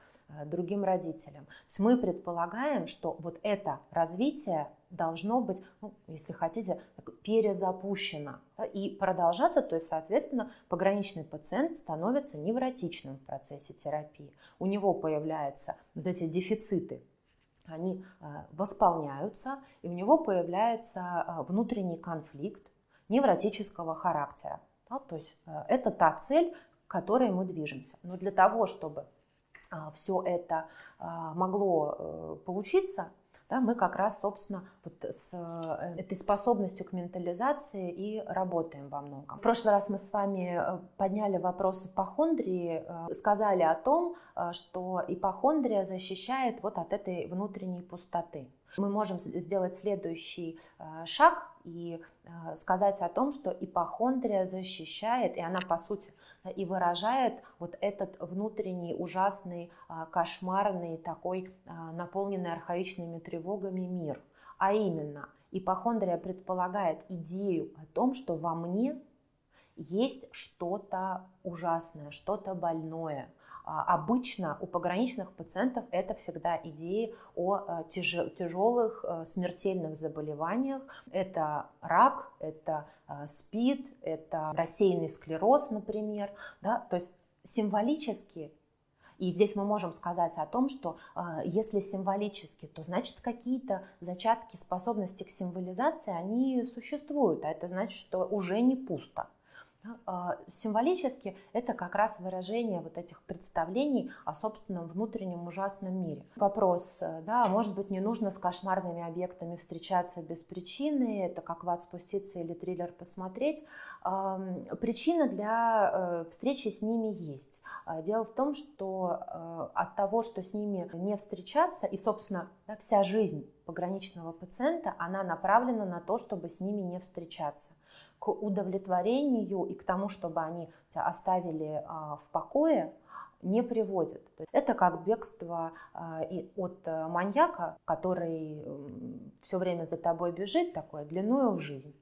другим родителям. То есть мы предполагаем, что вот это развитие должно быть, ну, если хотите, перезапущено и продолжаться, то есть, соответственно, пограничный пациент становится невротичным в процессе терапии. У него появляются вот эти дефициты они э, восполняются, и у него появляется э, внутренний конфликт невротического характера. То есть это та цель, к которой мы движемся. Но для того, чтобы все это а, могло э, получиться, да, мы как раз, собственно, вот с э, этой способностью к ментализации и работаем во многом. В прошлый раз мы с вами э, подняли вопросы ипохондрии, сказали о том, что ипохондрия защищает вот от этой внутренней пустоты. Мы можем сделать следующий шаг и сказать о том, что ипохондрия защищает, и она, по сути, и выражает вот этот внутренний ужасный, а, кошмарный, такой наполненный архаичными тревогами мир. А именно, ипохондрия предполагает идею о том, что во мне есть что-то ужасное, что-то больное, а, обычно у пограничных пациентов это всегда идеи о а, тяжелых а, смертельных заболеваниях. Это рак, это СПИД, это рассеянный склероз, например. Да? То есть символически и здесь мы можем сказать о том, что э, если символически, то значит какие-то зачатки способности к символизации, они существуют, а это значит, что уже не пусто. А, символически это как раз выражение вот этих представлений о собственном внутреннем ужасном мире. Вопрос, э, да, может быть, не нужно с кошмарными объектами встречаться без причины, это как в ад спуститься или триллер посмотреть. Причина для э, встречи с ними есть. А, дело в том, что э, от того, что с ними не встречаться, и, собственно, вся жизнь пограничного пациента, она направлена на то, чтобы с ними не встречаться к удовлетворению и к тому, чтобы они тебя оставили а, в покое, не приводит. Это как бегство а, от э, маньяка, который все время за тобой бежит, такое длиною в жизнь.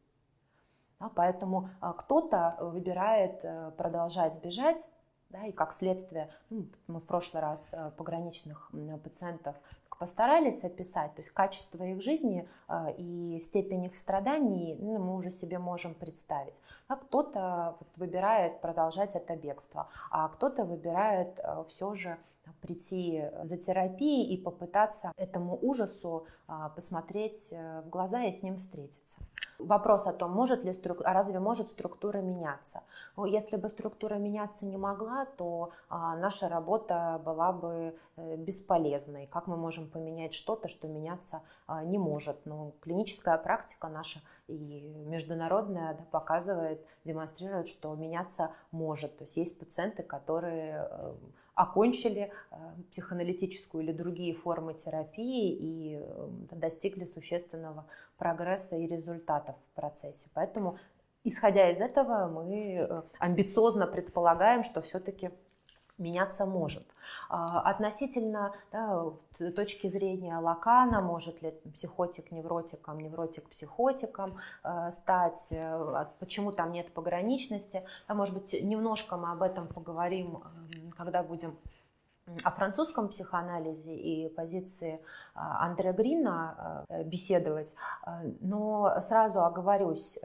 поэтому а, кто-то выбирает э, продолжать бежать, да, и как следствие, ну, мы в прошлый раз э, пограничных пациентов постарались описать, то есть качество их жизни э, и степень их страданий ну, мы уже себе можем представить. А кто-то вот выбирает продолжать это бегство, а кто-то выбирает э, все же прийти за терапией и попытаться этому ужасу а, посмотреть э, в глаза и с ним встретиться. Вопрос о том, может ли струк... а разве может структура меняться? Ну, если бы структура меняться не могла, то а, наша работа была бы э, бесполезной. Как мы можем поменять что-то, что меняться а, не может? Но клиническая практика наша и международная да, показывает, демонстрирует, что меняться может. То есть есть пациенты, которые э, окончили э, психоаналитическую или другие формы терапии и э, достигли существенного прогресса и результатов в процессе. Поэтому, исходя из этого, мы э, амбициозно предполагаем, что все-таки меняться может. А, относительно да, точки зрения Лакана, может ли психотик невротиком, невротик психотиком стать, почему там нет пограничности. Да, может быть, немножко мы об этом поговорим, когда будем о французском психоанализе и позиции Андреа Грина беседовать, но сразу оговорюсь,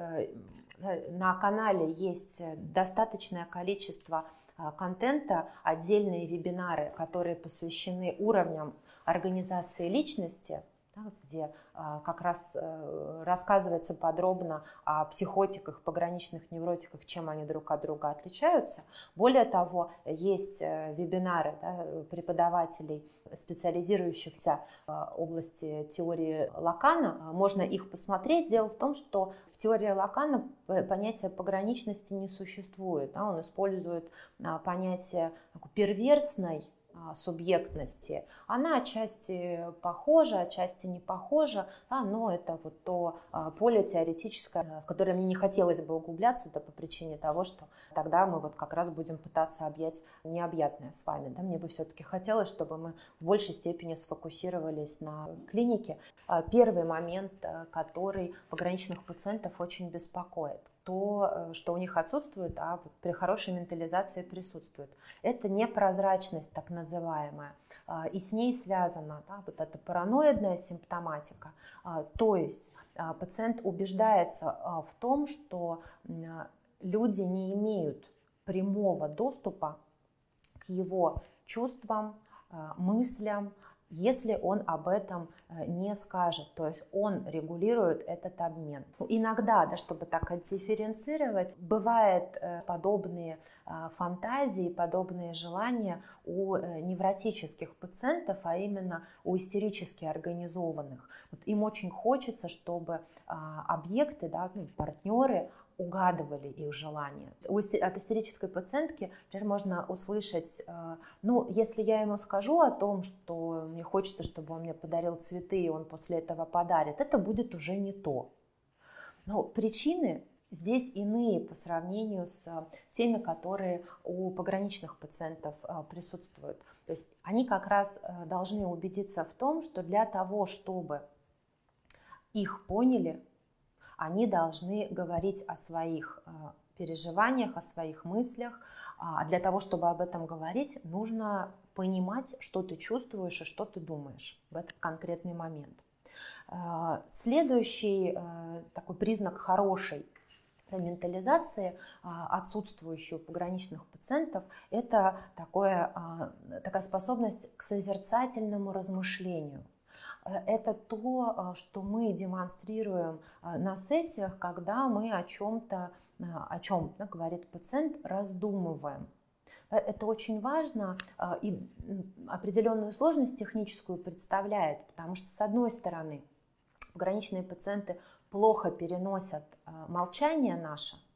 на канале есть достаточное количество контента, отдельные вебинары, которые посвящены уровням организации личности, где а, как раз а, рассказывается подробно о психотиках, пограничных невротиках, чем они друг от друга отличаются. Более того, есть э, вебинары да, преподавателей, специализирующихся в области теории Лакана. Можно их посмотреть. Дело в том, что в теории Лакана понятия пограничности не существует. Да, он использует а, понятие перверсной субъектности, она отчасти похожа, отчасти не похожа, да, но это вот то а, поле теоретическое, в которое мне не хотелось бы углубляться, это по причине того, что тогда мы вот как раз будем пытаться объять необъятное с вами. Да? Мне бы все-таки хотелось, чтобы мы в большей степени сфокусировались на клинике. А, первый момент, который пограничных пациентов очень беспокоит то, э, что у них отсутствует, а вот при хорошей ментализации присутствует. Это непрозрачность так называемая. А, и с ней связана да, вот эта параноидная симптоматика. А, то есть а, пациент убеждается в том, что люди не имеют прямого доступа к его чувствам, мыслям, если он об этом э, не скажет, то есть он регулирует этот обмен. Ну, иногда, да, чтобы так отдифференцировать, бывают э, подобные а, фантазии, подобные желания у э, невротических пациентов, а именно у истерически организованных. Вот им очень хочется, чтобы а, объекты, да, ну, партнеры угадывали их желания. От истерической пациентки, например, можно услышать, э, ну, если я ему скажу о том, что мне хочется, чтобы он мне подарил цветы, и он после этого подарит, это будет уже не то. Но причины здесь иные по сравнению с теми, которые у пограничных пациентов э, присутствуют. То есть они как раз э, должны убедиться в том, что для того, чтобы их поняли, они должны говорить о своих э, переживаниях, о своих мыслях. А для того, чтобы об этом говорить, нужно понимать, что ты чувствуешь и что ты думаешь в этот конкретный момент. Э, следующий э, такой признак хорошей ментализации, отсутствующей у пограничных пациентов, это такое, такая способность к созерцательному размышлению. Э, это то, э, что мы демонстрируем э, на сессиях, когда мы о чем-то, о чем да, говорит пациент, раздумываем. Это очень важно и определенную сложность техническую представляет, потому что, с одной стороны, пограничные пациенты плохо переносят молчание наше –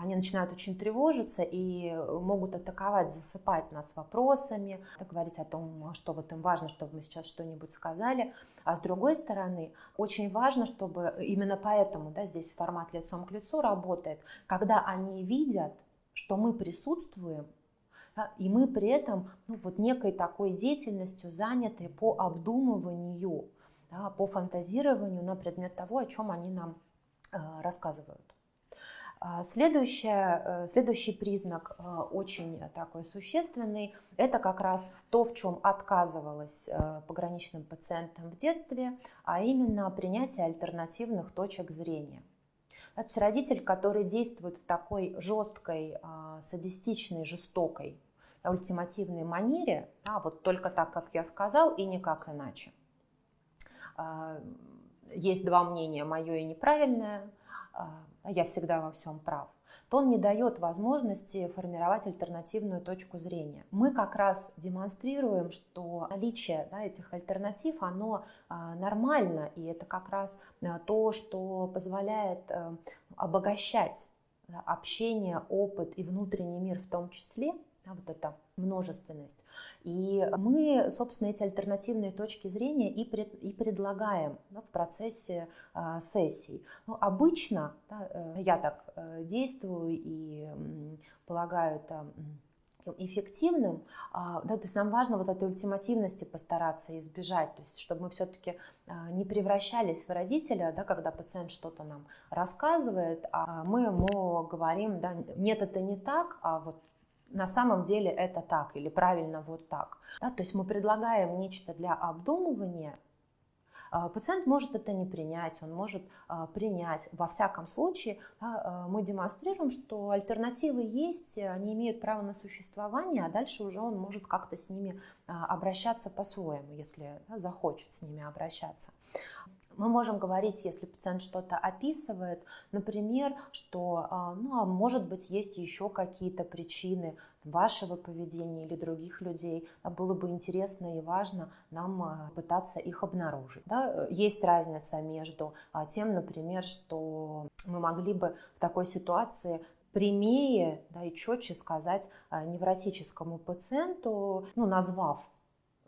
они начинают очень тревожиться и могут атаковать, засыпать нас вопросами, говорить о том, что вот им важно, чтобы мы сейчас что-нибудь сказали. А с другой стороны, очень важно, чтобы именно поэтому да, здесь формат лицом к лицу работает, когда они видят, что мы присутствуем, да, и мы при этом ну, вот некой такой деятельностью заняты по обдумыванию, да, по фантазированию на предмет того, о чем они нам э, рассказывают. А, следующее, э, следующий признак э, очень такой существенный, это как раз то, в чем отказывалась э, пограничным пациентам в детстве, а именно принятие альтернативных точек зрения. Это есть родитель, который действует в такой жесткой, а, садистичной, жестокой, ультимативной манере, да, вот только так, как я сказал, и никак иначе. А, есть два мнения, мое и неправильное, а я всегда во всем прав, то он не дает возможности формировать альтернативную точку зрения. Мы как раз демонстрируем, что наличие да, этих альтернатив, оно а, нормально, и это как раз а, то, что позволяет а, обогащать общение, опыт и внутренний мир в том числе, да, вот эта множественность. И мы, собственно, эти альтернативные точки зрения и, пред, и предлагаем да, в процессе э, сессий. Ну, обычно да, э, я так э, действую и полагаю это эффективным, да, то есть нам важно вот этой ультимативности постараться избежать, то есть чтобы мы все-таки не превращались в родителя, да, когда пациент что-то нам рассказывает, а мы ему говорим, да, нет, это не так, а вот на самом деле это так или правильно вот так. Да, то есть мы предлагаем нечто для обдумывания, Пациент может это не принять, он может принять. Во всяком случае, мы демонстрируем, что альтернативы есть, они имеют право на существование, а дальше уже он может как-то с ними обращаться по-своему, если захочет с ними обращаться. Мы можем говорить, если пациент что-то описывает, например, что, а, ну, а может быть, есть еще какие-то причины вашего поведения или других людей. Было бы интересно и важно нам а, пытаться их обнаружить. Да? Есть разница между а, тем, например, что мы могли бы в такой ситуации прямее да, и четче сказать невротическому пациенту, ну, назвав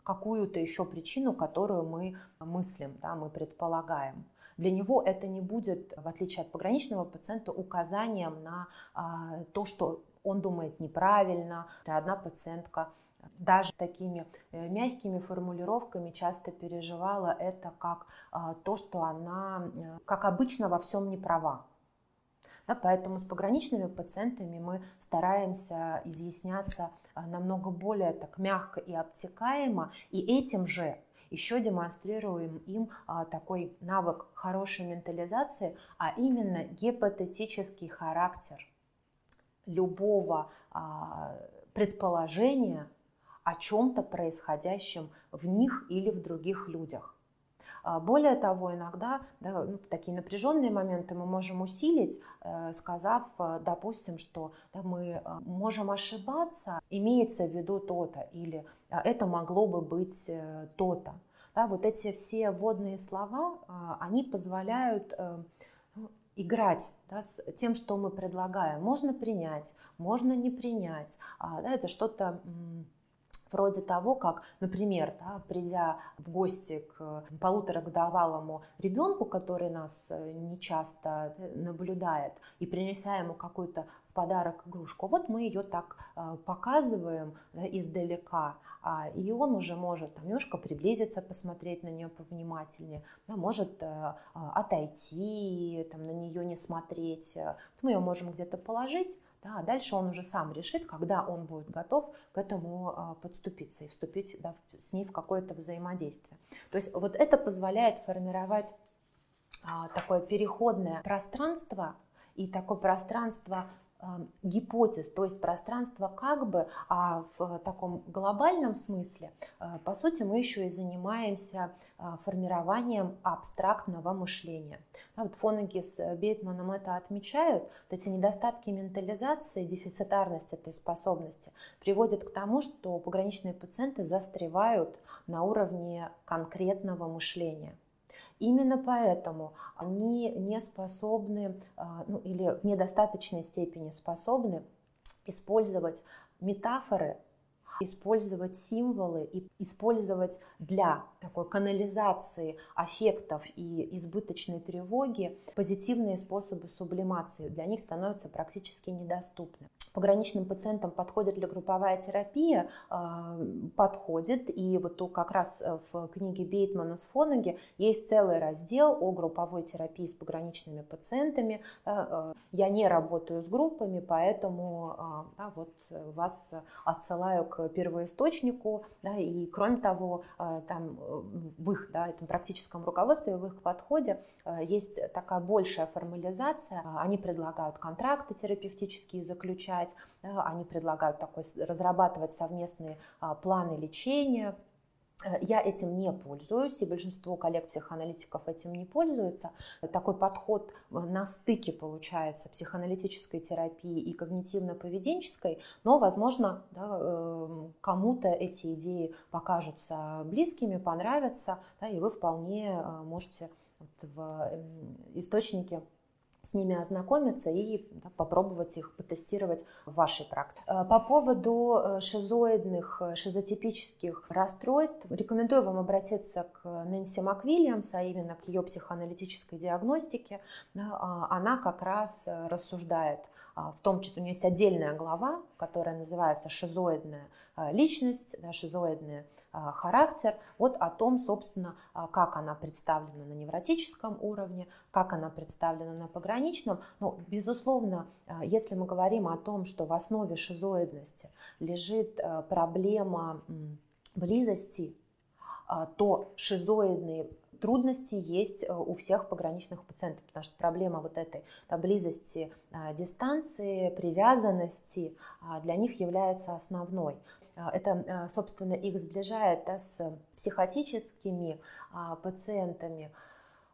какую-то еще причину, которую мы мыслим, да, мы предполагаем. Для него это не будет, в отличие от пограничного пациента, указанием на а, то, что он думает неправильно. Одна пациентка даже такими э, мягкими формулировками часто переживала это как а, то, что она, э, как обычно, во всем не права. Да, поэтому с пограничными пациентами мы стараемся изъясняться а, намного более так мягко и обтекаемо, и этим же еще демонстрируем им а, такой навык хорошей ментализации, а именно гипотетический характер любого а, предположения о чем-то происходящем в них или в других людях. А, более того, иногда да, ну, в такие напряженные моменты мы можем усилить, э, сказав, э, допустим, что да, мы э, можем ошибаться, имеется в виду то-то, или «А это могло бы быть то-то. Да, вот эти все вводные слова, а, они позволяют ну, играть да, с тем, что мы предлагаем. Можно принять, можно не принять. Да, это что-то вроде того, как, например, да, придя в гости к полуторагодовалому ребенку, который нас э, не часто э, наблюдает, и принеся ему какую-то в подарок игрушку, вот мы ее так э, показываем да, издалека, а, и он уже может там, немножко приблизиться, посмотреть на нее повнимательнее, да, может отойти, там, на нее не смотреть, мы ее можем где-то положить, да, а дальше он уже сам решит, когда он будет готов к этому а, подступиться и вступить да, с ней в какое-то взаимодействие. То есть вот это позволяет формировать а, такое переходное пространство и такое пространство гипотез, то есть пространство как бы, а в таком глобальном смысле, а, по сути, мы еще и занимаемся а, формированием абстрактного мышления. Вот фоноги с Бейтманом это отмечают, вот эти недостатки ментализации, дефицитарность этой способности приводят к тому, что пограничные пациенты застревают на уровне конкретного мышления. Именно поэтому они не способны а, ну, или в недостаточной степени способны использовать метафоры использовать символы и использовать для такой канализации аффектов и избыточной тревоги позитивные способы сублимации. Для них становятся практически недоступны. Пограничным пациентам подходит ли групповая терапия? А, подходит. И вот тут как раз в книге Бейтмана с Фонаги есть целый раздел о групповой терапии с пограничными пациентами. А, я не работаю с группами, поэтому да, вот вас отсылаю к первоисточнику, да, и кроме того, э, там э, в их да, этом практическом руководстве, в их подходе э, есть такая большая формализация. Они предлагают контракты терапевтические заключать, они предлагают такой, разрабатывать совместные планы лечения, я этим не пользуюсь, и большинство коллег-психоаналитиков этим не пользуются. Такой подход э, на стыке получается психоаналитической терапии и когнитивно-поведенческой, но, возможно, да, эм, кому-то эти идеи покажутся близкими, понравятся, да, и вы вполне э, можете в эм, источнике с ними ознакомиться и да, попробовать их потестировать в вашей практике. Э, по поводу э, шизоидных, э, шизотипических расстройств, рекомендую вам обратиться к Нэнси МакВильямс, а именно к ее психоаналитической диагностике. А, она как раз рассуждает а, в том числе у нее есть отдельная глава, которая называется «Шизоидная личность», да, «Шизоидный а, характер», вот о том, собственно, как она представлена на невротическом уровне, как она представлена на пограничном. Но, безусловно, если мы говорим о том, что в основе шизоидности лежит проблема близости, то шизоидные трудности есть у всех пограничных пациентов, потому что проблема вот этой да, близости, дистанции, привязанности для них является основной. Это, собственно, их сближает да, с психотическими пациентами,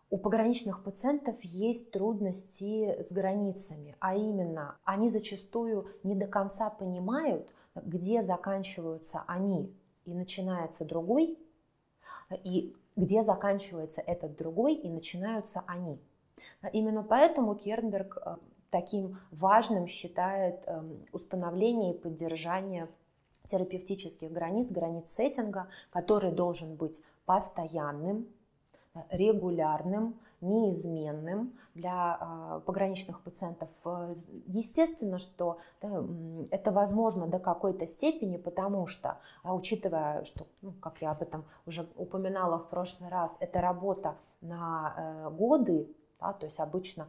у пограничных пациентов есть трудности с границами, а именно они зачастую не до конца понимают, где заканчиваются они и начинается другой, и где заканчивается этот другой и начинаются они. Именно поэтому Кернберг таким важным считает эм, установление и поддержание терапевтических границ, границ сеттинга, который должен быть постоянным, регулярным, неизменным для а, пограничных пациентов. Естественно, что это возможно до какой-то степени, потому что, а, учитывая, что, ну, как я об этом уже упоминала в прошлый раз, это работа на э, годы, да, то есть обычно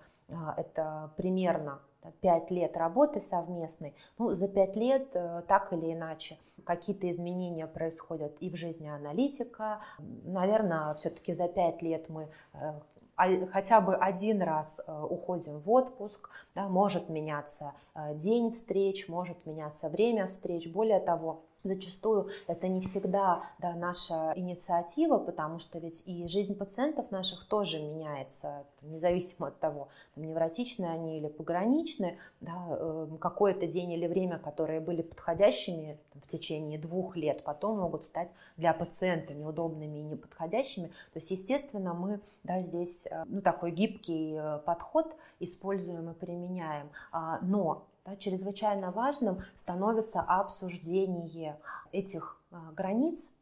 это примерно 5 лет работы совместной, ну, за 5 лет э, так или иначе какие-то изменения происходят и в жизни аналитика. Наверное, все-таки за 5 лет мы э, хотя бы один раз э, уходим в отпуск, да, может меняться день встреч, может меняться время встреч. Более того, Зачастую это не всегда да, наша инициатива, потому что ведь и жизнь пациентов наших тоже меняется, независимо от того, там, невротичные они или пограничные, да, эм, какое-то день или время, которые были подходящими в течение двух лет, потом могут стать для пациента неудобными и неподходящими. То есть, естественно, мы да, здесь э, ну, такой гибкий э, подход используем и применяем. А, но да, чрезвычайно важным становится обсуждение этих а, границ.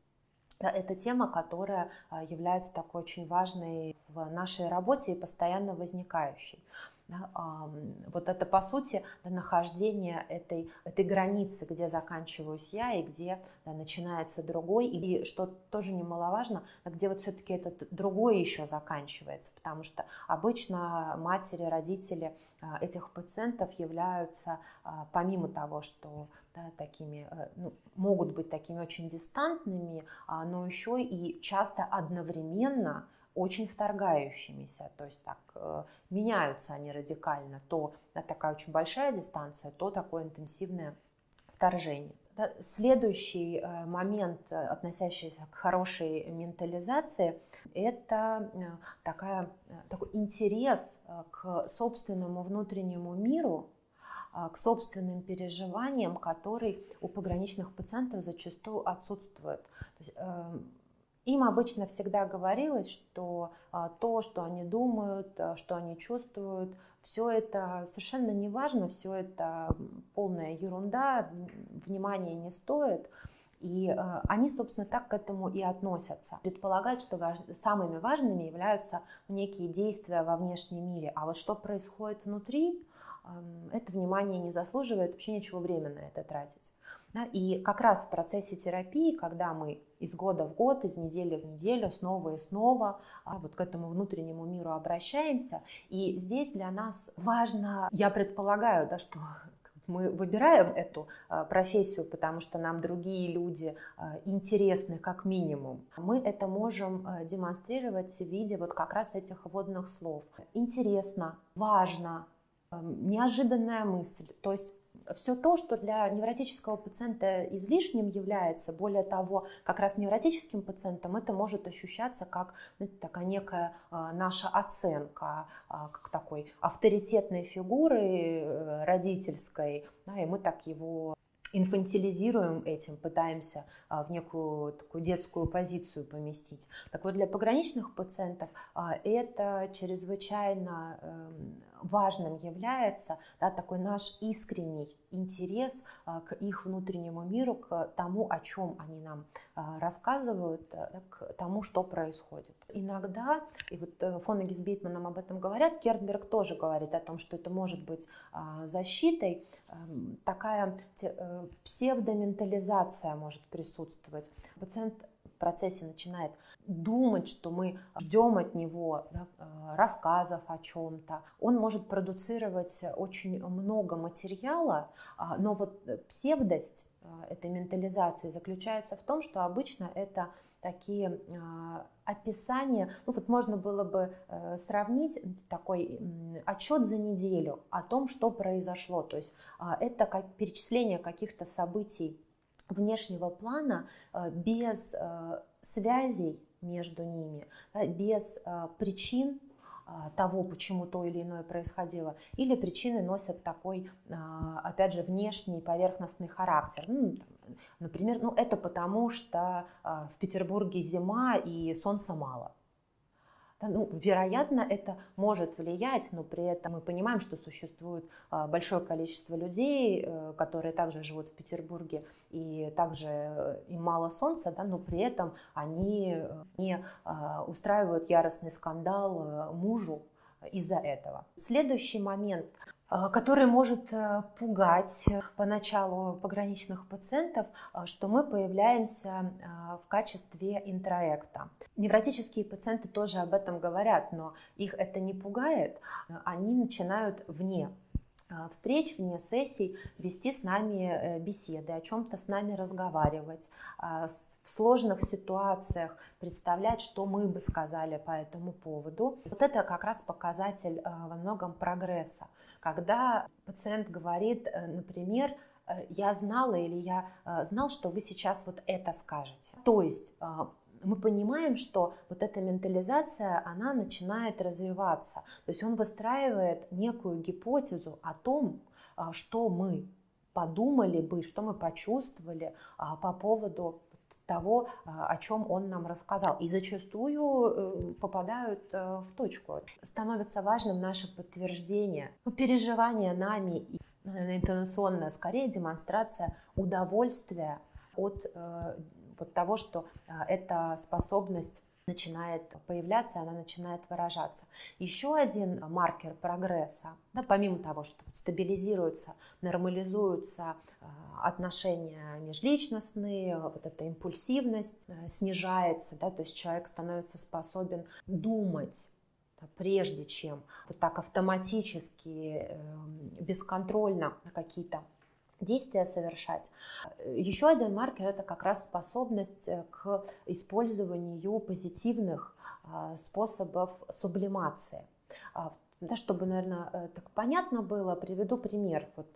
Это тема, которая а, является такой очень важной в нашей работе и постоянно возникающей. Вот это, по сути, нахождение этой, этой границы, где заканчиваюсь я и где да, начинается другой, и что тоже немаловажно, где вот все-таки этот другой еще заканчивается, потому что обычно матери, родители а, этих пациентов являются, а, помимо того, что да, такими, э, ну, могут быть такими очень дистантными, а, но еще и часто одновременно очень вторгающимися, то есть так э, меняются они радикально, то такая очень большая дистанция, то такое интенсивное вторжение. Следующий э, момент, э, относящийся к хорошей ментализации, это такая, такой интерес к собственному внутреннему миру, к собственным переживаниям, который у пограничных пациентов зачастую отсутствует. То есть, эм, им обычно всегда говорилось, что а, то, что они думают, а, что они чувствуют, все это совершенно не важно, все это полная ерунда, внимания не стоит. И э, они, собственно, так к этому и относятся. Предполагают, что самыми важными являются некие действия во внешнем мире. А вот что происходит внутри, э, это внимание не заслуживает, вообще ничего времени на это тратить. Да? И как раз в процессе терапии, когда мы из года в год, из недели в неделю, снова и снова а, вот к этому внутреннему миру обращаемся, и здесь для нас важно, я предполагаю, да, что мы выбираем эту а, профессию, потому что нам другие люди а, интересны как минимум. Мы это можем а, демонстрировать в виде вот как раз этих вводных слов. Интересно, важно, неожиданная мысль. То есть все то, что для невротического пациента излишним является, более того, как раз невротическим пациентам это может ощущаться как знаете, такая некая а, наша оценка, а, как такой авторитетной фигуры э, родительской, да, и мы так его инфантилизируем этим, пытаемся а, в некую такую детскую позицию поместить. Так вот, для пограничных пациентов это чрезвычайно эм, важным является да, такой наш искренний интерес а, к их внутреннему миру, к тому, о чем они нам а, рассказывают, да, к тому, что происходит. Иногда, и вот э, Фонеги с Бейтманом об этом говорят, Кернберг тоже говорит о том, что это может быть а, защитой, эм, такая э, псевдоментализация может присутствовать. Пациент в процессе начинает думать, что мы ждем от него да, э, рассказов о чем-то. Он может продуцировать очень много материала, а, но вот псевдость этой ментализации заключается в том, что обычно это такие описания, ну вот можно было бы сравнить такой отчет за неделю о том, что произошло. То есть это как перечисление каких-то событий внешнего плана без связей между ними, без без а, того, почему то или иное происходило, или причины носят такой, опять же, внешний поверхностный характер. Ну, например, ну, это потому, что в Петербурге зима и солнца мало. Да, ну, вероятно, это может влиять, но при этом мы понимаем, что существует а, большое количество людей, э, которые также живут в Петербурге, и также э, им мало солнца, да, но при этом они э, не а, устраивают яростный скандал мужу из-за этого. Следующий момент который может э, пугать поначалу пограничных пациентов, э, что мы появляемся в качестве интроекта. Невротические пациенты тоже об этом говорят, но их это не пугает, они начинают вне Э, встреч, вне сессий, вести с нами э, беседы, о чем-то с нами разговаривать, в сложных ситуациях представлять, что мы бы сказали по этому поводу. Вот это как раз показатель э, во многом прогресса, когда пациент говорит, например, я знала или я знал, что вы сейчас вот это скажете. То есть мы понимаем, что вот эта ментализация, она начинает развиваться. То есть он выстраивает некую гипотезу о том, что мы подумали бы, что мы почувствовали по поводу того, а, о чем он нам рассказал. И зачастую э, попадают э, в точку. Становится важным наше подтверждение, ну, переживание нами и интонационная, скорее демонстрация удовольствия от э, вот того, что эта способность начинает появляться, она начинает выражаться. Еще один маркер прогресса, да, помимо того, что стабилизируются, нормализуются а, отношения межличностные, вот эта импульсивность а, снижается, да, то есть человек становится способен думать прежде чем вот так автоматически, эм, бесконтрольно какие-то действия совершать. Еще один маркер – это как раз способность э, к использованию позитивных а, способов сублимации. А, да, чтобы, наверное, э, так понятно было, приведу пример. Вот,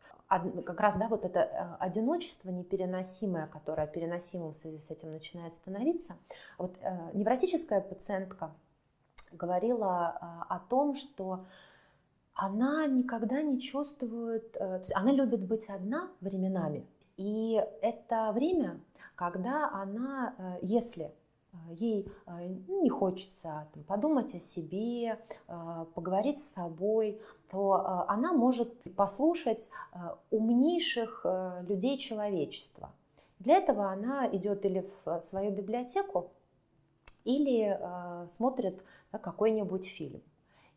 как раз да, вот это э, одиночество непереносимое, которое переносимым в связи с этим начинает становиться. Вот, невротическая пациентка говорила о том, что она никогда не чувствует, э, она любит быть одна временами. И это время, когда она, э, если э, ей не хочется там, подумать о себе, поговорить с собой, то она может послушать умнейших людей человечества. Для этого она идет или в свою библиотеку, или смотрит какой-нибудь фильм.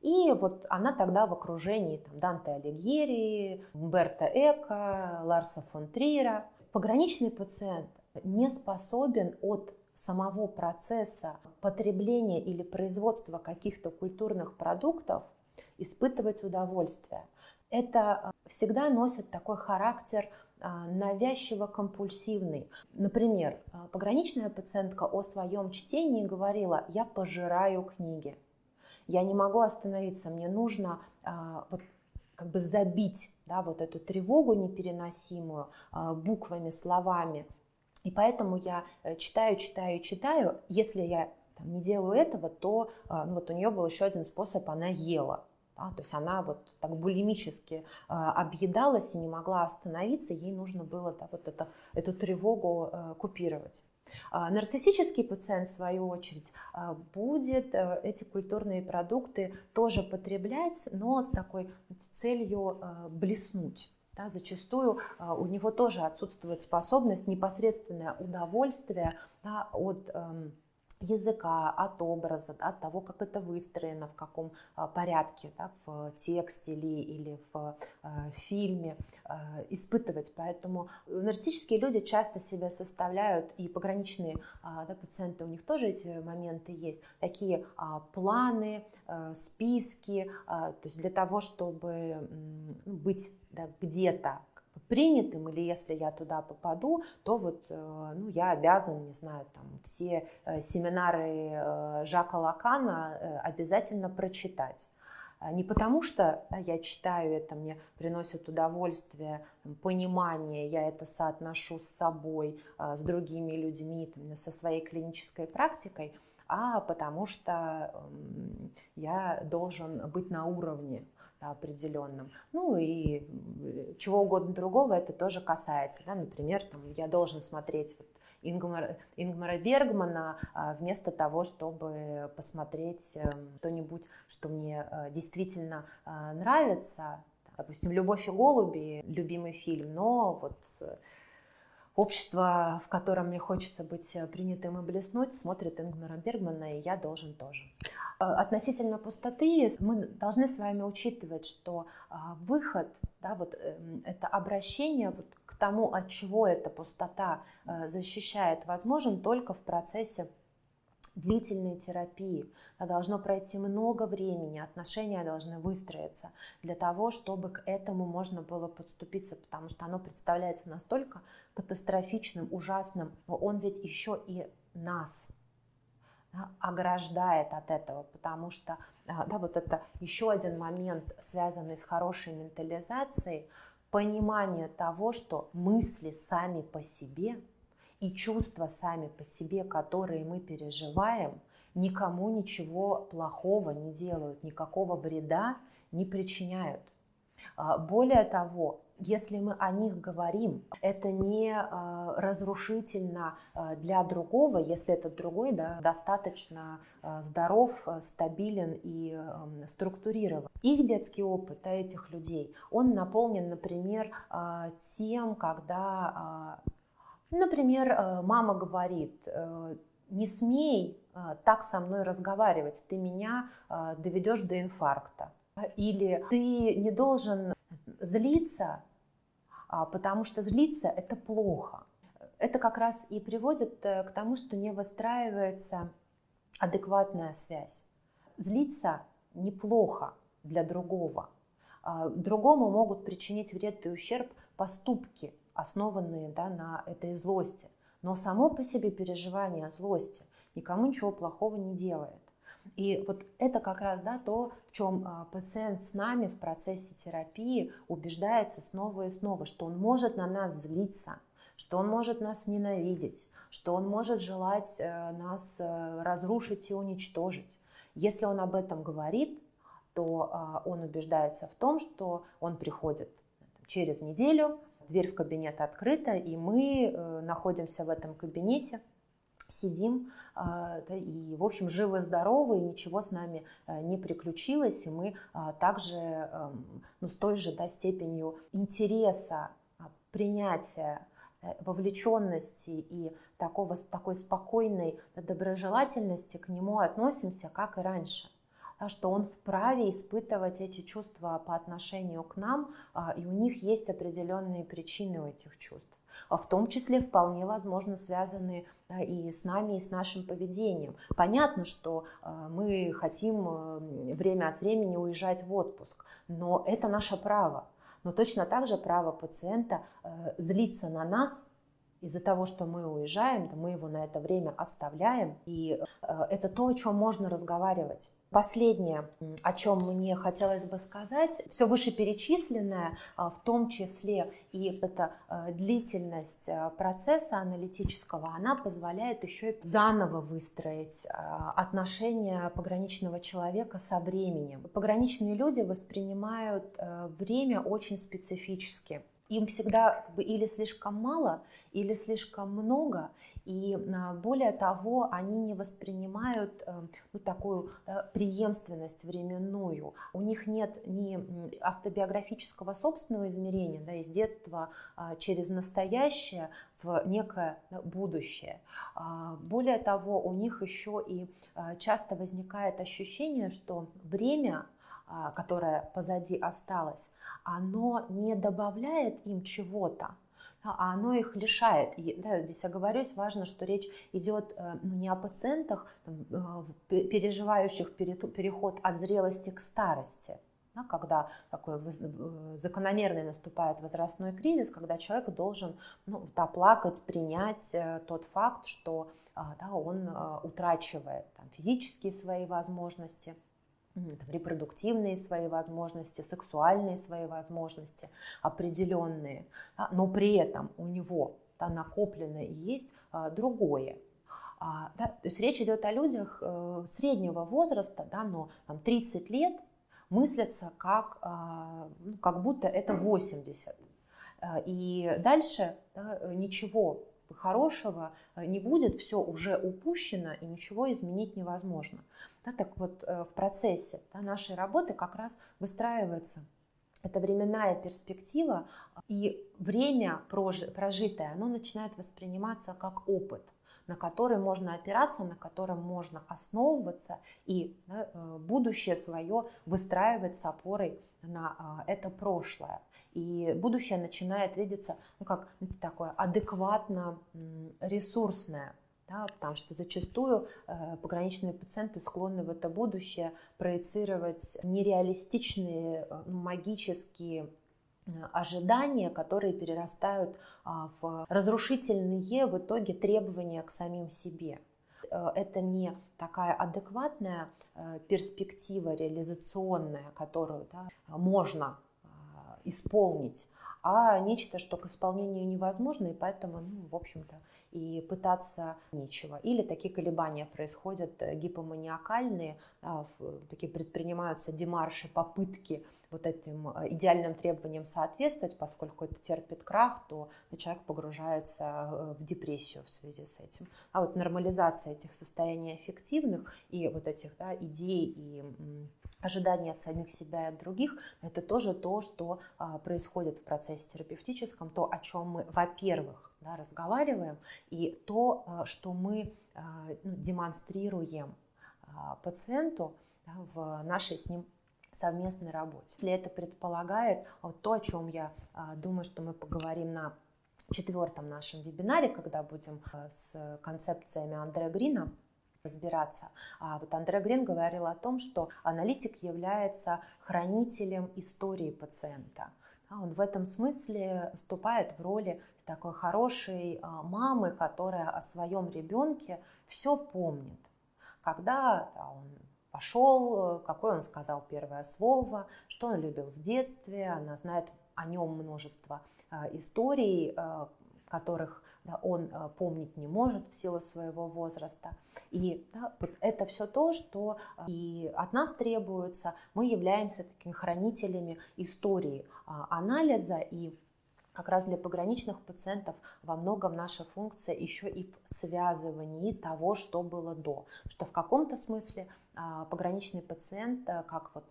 И вот она тогда в окружении там, Данте Алигьери, Умберто Эко, Ларса фон Триера. Пограничный пациент не способен от самого процесса потребления или производства каких-то культурных продуктов испытывать удовольствие. Это а, всегда носит такой характер а, навязчиво-компульсивный. Например, а, пограничная пациентка о своем чтении говорила «я пожираю книги». Я не могу остановиться, мне нужно а, вот как бы забить да, вот эту тревогу непереносимую а, буквами, словами. И поэтому я э, читаю, читаю, читаю. Если я там, не делаю этого, то а, ну, вот у нее был еще один способ, она ела. Да, то есть она вот так булимически а, объедалась и не могла остановиться, ей нужно было да, вот это, эту тревогу а, купировать. А, нарциссический пациент, в свою очередь, а, будет э, эти культурные продукты тоже потреблять, но с такой целью э, блеснуть. Да, зачастую а, у него тоже отсутствует способность, непосредственное удовольствие да, от эм, языка, от образа, от того, как это выстроено, в каком а, порядке, да, в тексте или, или в э, фильме, э, испытывать. Поэтому нарциссические люди часто себя составляют, и пограничные э, да, пациенты, у них тоже эти моменты есть, такие э, планы, э, списки, э, то есть для того, чтобы э, быть да, где-то принятым, или если я туда попаду, то вот ну, я обязан, не знаю, там все семинары Жака Лакана обязательно прочитать. А, не потому что я читаю это, мне приносит удовольствие, понимание, я это соотношу с собой, а, с другими людьми, со своей клинической практикой, а потому что я должен быть на уровне определенном. Ну и чего угодно другого это тоже касается. Да? Например, там, я должен смотреть вот Ингмара, Ингмара Бергмана а, вместо того, чтобы посмотреть эм, что-нибудь, что мне э, действительно а, нравится. Допустим, «Любовь и голуби» — любимый фильм, но вот э, общество, в котором мне хочется быть э, принятым и блеснуть, смотрит Ингмара Бергмана, и я должен тоже. Относительно пустоты мы должны с вами учитывать, что а, выход, да, вот эм, это обращение вот тому, от чего эта пустота э, защищает, возможен только в процессе длительной терапии. Должно пройти много времени, отношения должны выстроиться для того, чтобы к этому можно было подступиться, потому что оно представляется настолько катастрофичным, ужасным, но он ведь еще и нас да, ограждает от этого, потому что да, вот это еще один момент, связанный с хорошей ментализацией, понимание того, что мысли сами по себе и чувства сами по себе, которые мы переживаем, никому ничего плохого не делают, никакого вреда не причиняют. А, более того, если мы о них говорим, это не э, разрушительно э, для другого, если этот другой да, достаточно здоров, стабилен и структурирован. Их детский опыт а этих людей, он наполнен, например, тем, когда, например, э, мама говорит, э, не смей э, так со мной разговаривать, ты меня доведешь до инфаркта. Или ты не должен злиться, а, потому что злиться – это плохо. Это как раз и приводит к тому, что не выстраивается адекватная связь. Злиться неплохо для другого. А, другому могут причинить вред и ущерб поступки, основанные да, на этой злости. Но само по себе переживание злости никому ничего плохого не делает. И вот это как раз да, то, в чем а, пациент с нами в процессе терапии убеждается снова и снова, что он может на нас злиться, что он может нас ненавидеть, что он может желать э, нас э, разрушить и уничтожить. Если он об этом говорит, то а, он убеждается в том, что он приходит через неделю, дверь в кабинет открыта, и мы э, находимся в этом кабинете – сидим а, и, в общем, живы-здоровы, ничего с нами э, не приключилось, и мы а, также эм, ну, с той же да, степенью интереса, а, принятия, э, вовлеченности и такого, такой спокойной доброжелательности к нему относимся, как и раньше что он вправе испытывать эти чувства по отношению к нам, и у них есть определенные причины у этих чувств. А в том числе вполне возможно связаны и с нами, и с нашим поведением. Понятно, что мы хотим время от времени уезжать в отпуск, но это наше право. Но точно так же право пациента злиться на нас из-за того, что мы уезжаем, мы его на это время оставляем, и это то, о чем можно разговаривать. Последнее, о чем мне хотелось бы сказать, все вышеперечисленное, а, в том числе и эта а, длительность а, процесса аналитического, она позволяет еще и заново выстроить отношения пограничного человека со временем. Пограничные люди воспринимают время очень специфически им всегда как бы, или слишком мало, или слишком много, и а, более того, они не воспринимают э, ну, такую преемственность временную. У них нет ни автобиографического собственного измерения да, из детства а, через настоящее в некое будущее. А, более того, у них еще и часто возникает ощущение, что время которое позади осталось, оно не добавляет им чего-то, а оно их лишает. И, да, здесь оговорюсь, важно, что речь идет э, ну, не о пациентах, э, переживающих переход от зрелости к старости, да, когда такой закономерный наступает возрастной кризис, когда человек должен ну, вот, оплакать, принять э, тот факт, что а, да, он а, утрачивает там, физические свои возможности, там, репродуктивные свои возможности, сексуальные свои возможности определенные, да, но при этом у него да, накопленное есть а, другое. А, да, то есть речь идет о людях э, среднего возраста, да, но там, 30 лет мыслятся как, ну, как будто это 80. А, и дальше да, ничего хорошего не будет, все уже упущено и ничего изменить невозможно. Да, так вот э, в процессе да, нашей работы как раз выстраивается эта временная перспектива, и время прожитое, оно начинает восприниматься как опыт на который можно опираться, на котором можно основываться и да, э, будущее свое выстраивать с опорой на это прошлое. И будущее начинает видеться ну, как знаете, такое адекватно ресурсное, да, потому что зачастую э, пограничные пациенты склонны в это будущее проецировать нереалистичные, э, магические Э, ожидания, которые перерастают а, в разрушительные в итоге требования к самим себе. Э, это не такая адекватная э, перспектива реализационная, которую да, можно исполнить, а нечто, что к исполнению невозможно, и поэтому, ну, в общем-то, и пытаться нечего. Или такие колебания происходят гипоманиакальные, такие предпринимаются демарши, попытки вот этим э, идеальным требованиям соответствовать, поскольку это терпит крах, то человек погружается э, в депрессию в связи с этим. А вот нормализация этих состояний эффективных и вот этих да, идей и ожидания от самих себя и от других, это тоже то, что а, происходит в процессе терапевтическом, то, о чем мы, во-первых, да, разговариваем, и то, что мы ну, демонстрируем а, пациенту да, в нашей с ним совместной работе. Если это предполагает вот то, о чем я а, думаю, что мы поговорим на четвертом нашем вебинаре, когда будем а, с концепциями Андрея Грина разбираться. А вот Андре Грин говорил о том, что аналитик является хранителем истории пациента. Он в этом смысле выступает в роли такой хорошей мамы, которая о своем ребенке все помнит. Когда он пошел, э, какое он сказал первое слово, что он любил в детстве, она знает о нем множество э, историй, э, которых он помнить не может в силу своего возраста. И да, вот это все то, что и от нас требуется. Мы являемся такими хранителями истории анализа и как раз для пограничных пациентов во многом наша функция еще и в связывании того, что было до. Что в каком-то смысле а, пограничный пациент, э, как вот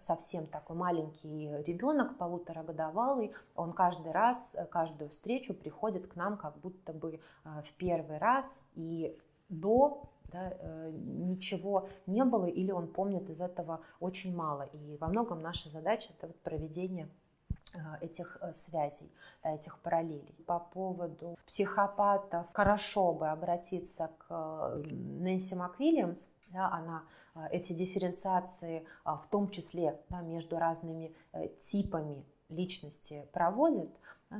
совсем такой маленький ребенок, полуторагодовалый, он каждый раз, э, каждую встречу приходит к нам как будто бы э, в первый раз и до да, ничего не было или он помнит из этого очень мало. И во многом наша задача это вот проведение Э, этих э, связей, этих параллелей. По поводу психопатов хорошо бы обратиться к э, Нэнси МакВильямс, да, она эти дифференциации в том числе да, между разными типами личности проводит,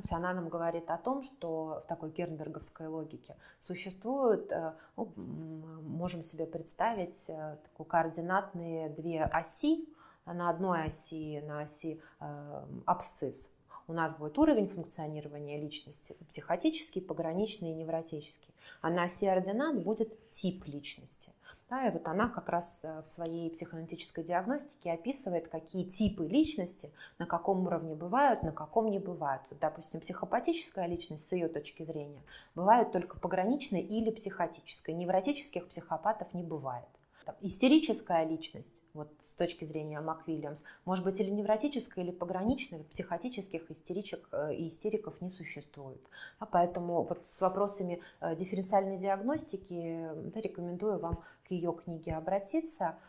она нам говорит о том, что в такой гернберговской логике существуют, ну, можем себе представить, такие координатные две оси, на одной оси, на оси э, абсцисс, у нас будет уровень функционирования личности психотический, пограничный и невротический. А на оси ординат будет тип личности. Да, и вот она как раз э, в своей психоаналитической диагностике описывает, какие типы личности на каком уровне бывают, на каком не бывают. Допустим, психопатическая личность с ее точки зрения бывает только пограничная или психотическая. Невротических психопатов не бывает. Там, истерическая личность вот точки зрения МакВильямс, может быть или невротическая, или пограничная, психотических истеричек э, и истериков не существует. А поэтому вот с вопросами э, дифференциальной диагностики да, рекомендую вам к ее книге обратиться.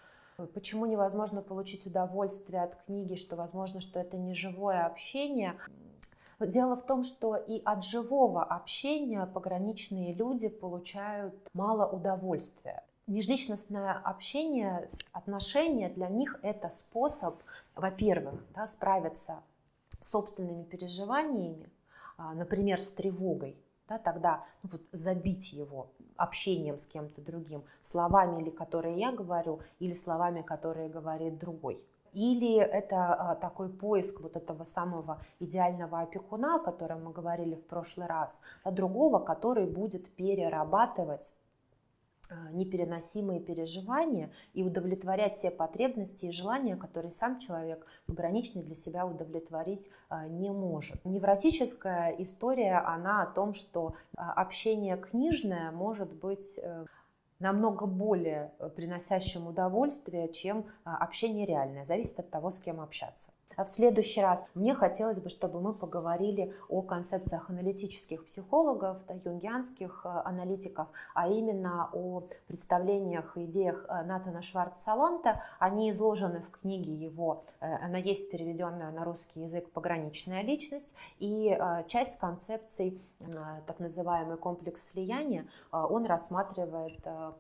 Почему невозможно получить удовольствие от книги, что возможно, что это не живое общение? Дело в том, что и от живого общения пограничные люди получают мало удовольствия. Межличностное общение, отношения для них это способ, во-первых, да, справиться с собственными переживаниями, а, например, с тревогой, да, тогда ну, вот, забить его общением с кем-то другим, словами, или которые я говорю, или словами, которые говорит другой. Или это а, такой поиск вот этого самого идеального опекуна, о котором мы говорили в прошлый раз, а другого, который будет перерабатывать непереносимые переживания и удовлетворять те потребности и желания, которые сам человек пограничный для себя удовлетворить а, не может. Невротическая история, она о том, что а, общение книжное может быть э, намного более э, приносящим удовольствие, чем общение реальное. Зависит от того, с кем общаться. А в следующий раз мне хотелось бы, чтобы мы поговорили о концепциях аналитических психологов, да, юнгианских э, аналитиков, а именно о представлениях и идеях э, Натана Шварц-Саланта. Они изложены в книге его, э, она есть переведенная на русский язык «Пограничная личность», и часть концепций, так называемый комплекс слияния, он рассматривает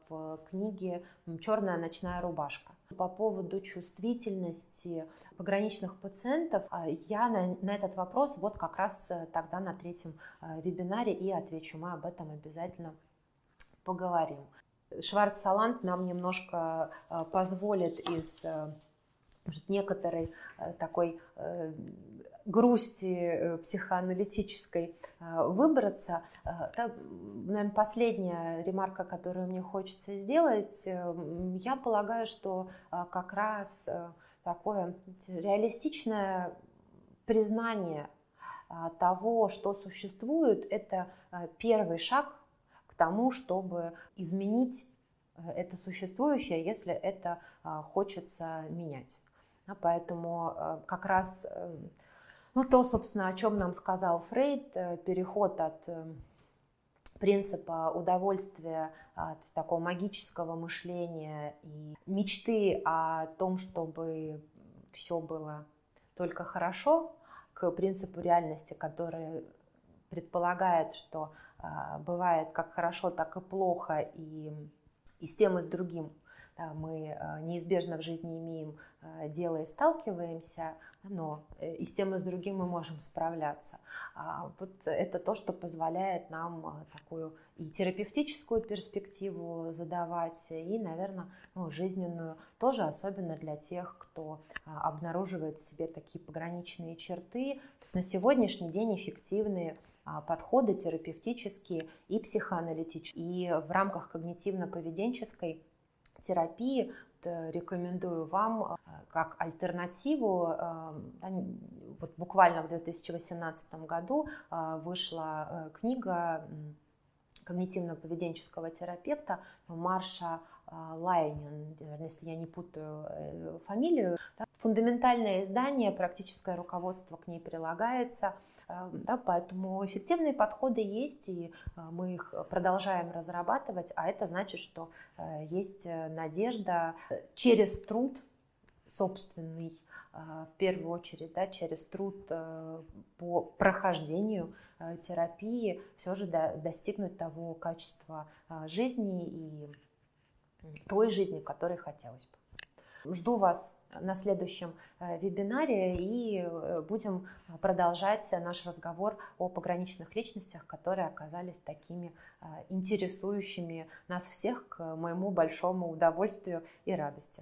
в книге «Черная ночная рубашка». По поводу чувствительности пограничных пациентов, а, я на, на этот вопрос вот как раз э, тогда на третьем э, вебинаре и отвечу. Мы об этом обязательно поговорим. Шварц-Салант нам немножко э, позволит из может, некоторой такой грусти психоаналитической выбраться. Наверное, последняя ремарка, которую мне хочется сделать, я полагаю, что как раз такое реалистичное признание того, что существует, это первый шаг к тому, чтобы изменить э, это существующее, если это хочется менять. Поэтому как раз ну, то, собственно, о чем нам сказал Фрейд, э, переход от э, принципа удовольствия, такого магического мышления и мечты о том, чтобы все было только хорошо, к принципу реальности, который предполагает, что э, бывает как хорошо, так и плохо, и, и с тем и с другим мы э, неизбежно в жизни имеем э, дело и сталкиваемся, но э, и с тем и с другим мы можем справляться. А вот это то, что позволяет нам такую и терапевтическую перспективу задавать, и, наверное, ну, жизненную тоже, особенно для тех, кто обнаруживает в себе такие пограничные черты. То есть на сегодняшний день эффективные подходы терапевтические и психоаналитические. И в рамках когнитивно-поведенческой терапии э, рекомендую вам э, как альтернативу. Э, вот буквально в 2018 году вышла книга когнитивно-поведенческого терапевта Марша Лайнин, если я не путаю фамилию. Фундаментальное издание, практическое руководство к ней прилагается – да, поэтому эффективные подходы есть, и э, мы их продолжаем разрабатывать, а это значит, что э, есть э, надежда через труд собственный, в первую очередь, да, через труд по прохожденению терапии все же достигнуть того качества жизни и той жизни, которой хотелось бы. Жду вас на следующем э, вебинаре и э, будем продолжать наш разговор о пограничных личностях, которые оказались такими э, интересующими нас всех к моему большому удовольствию и радости.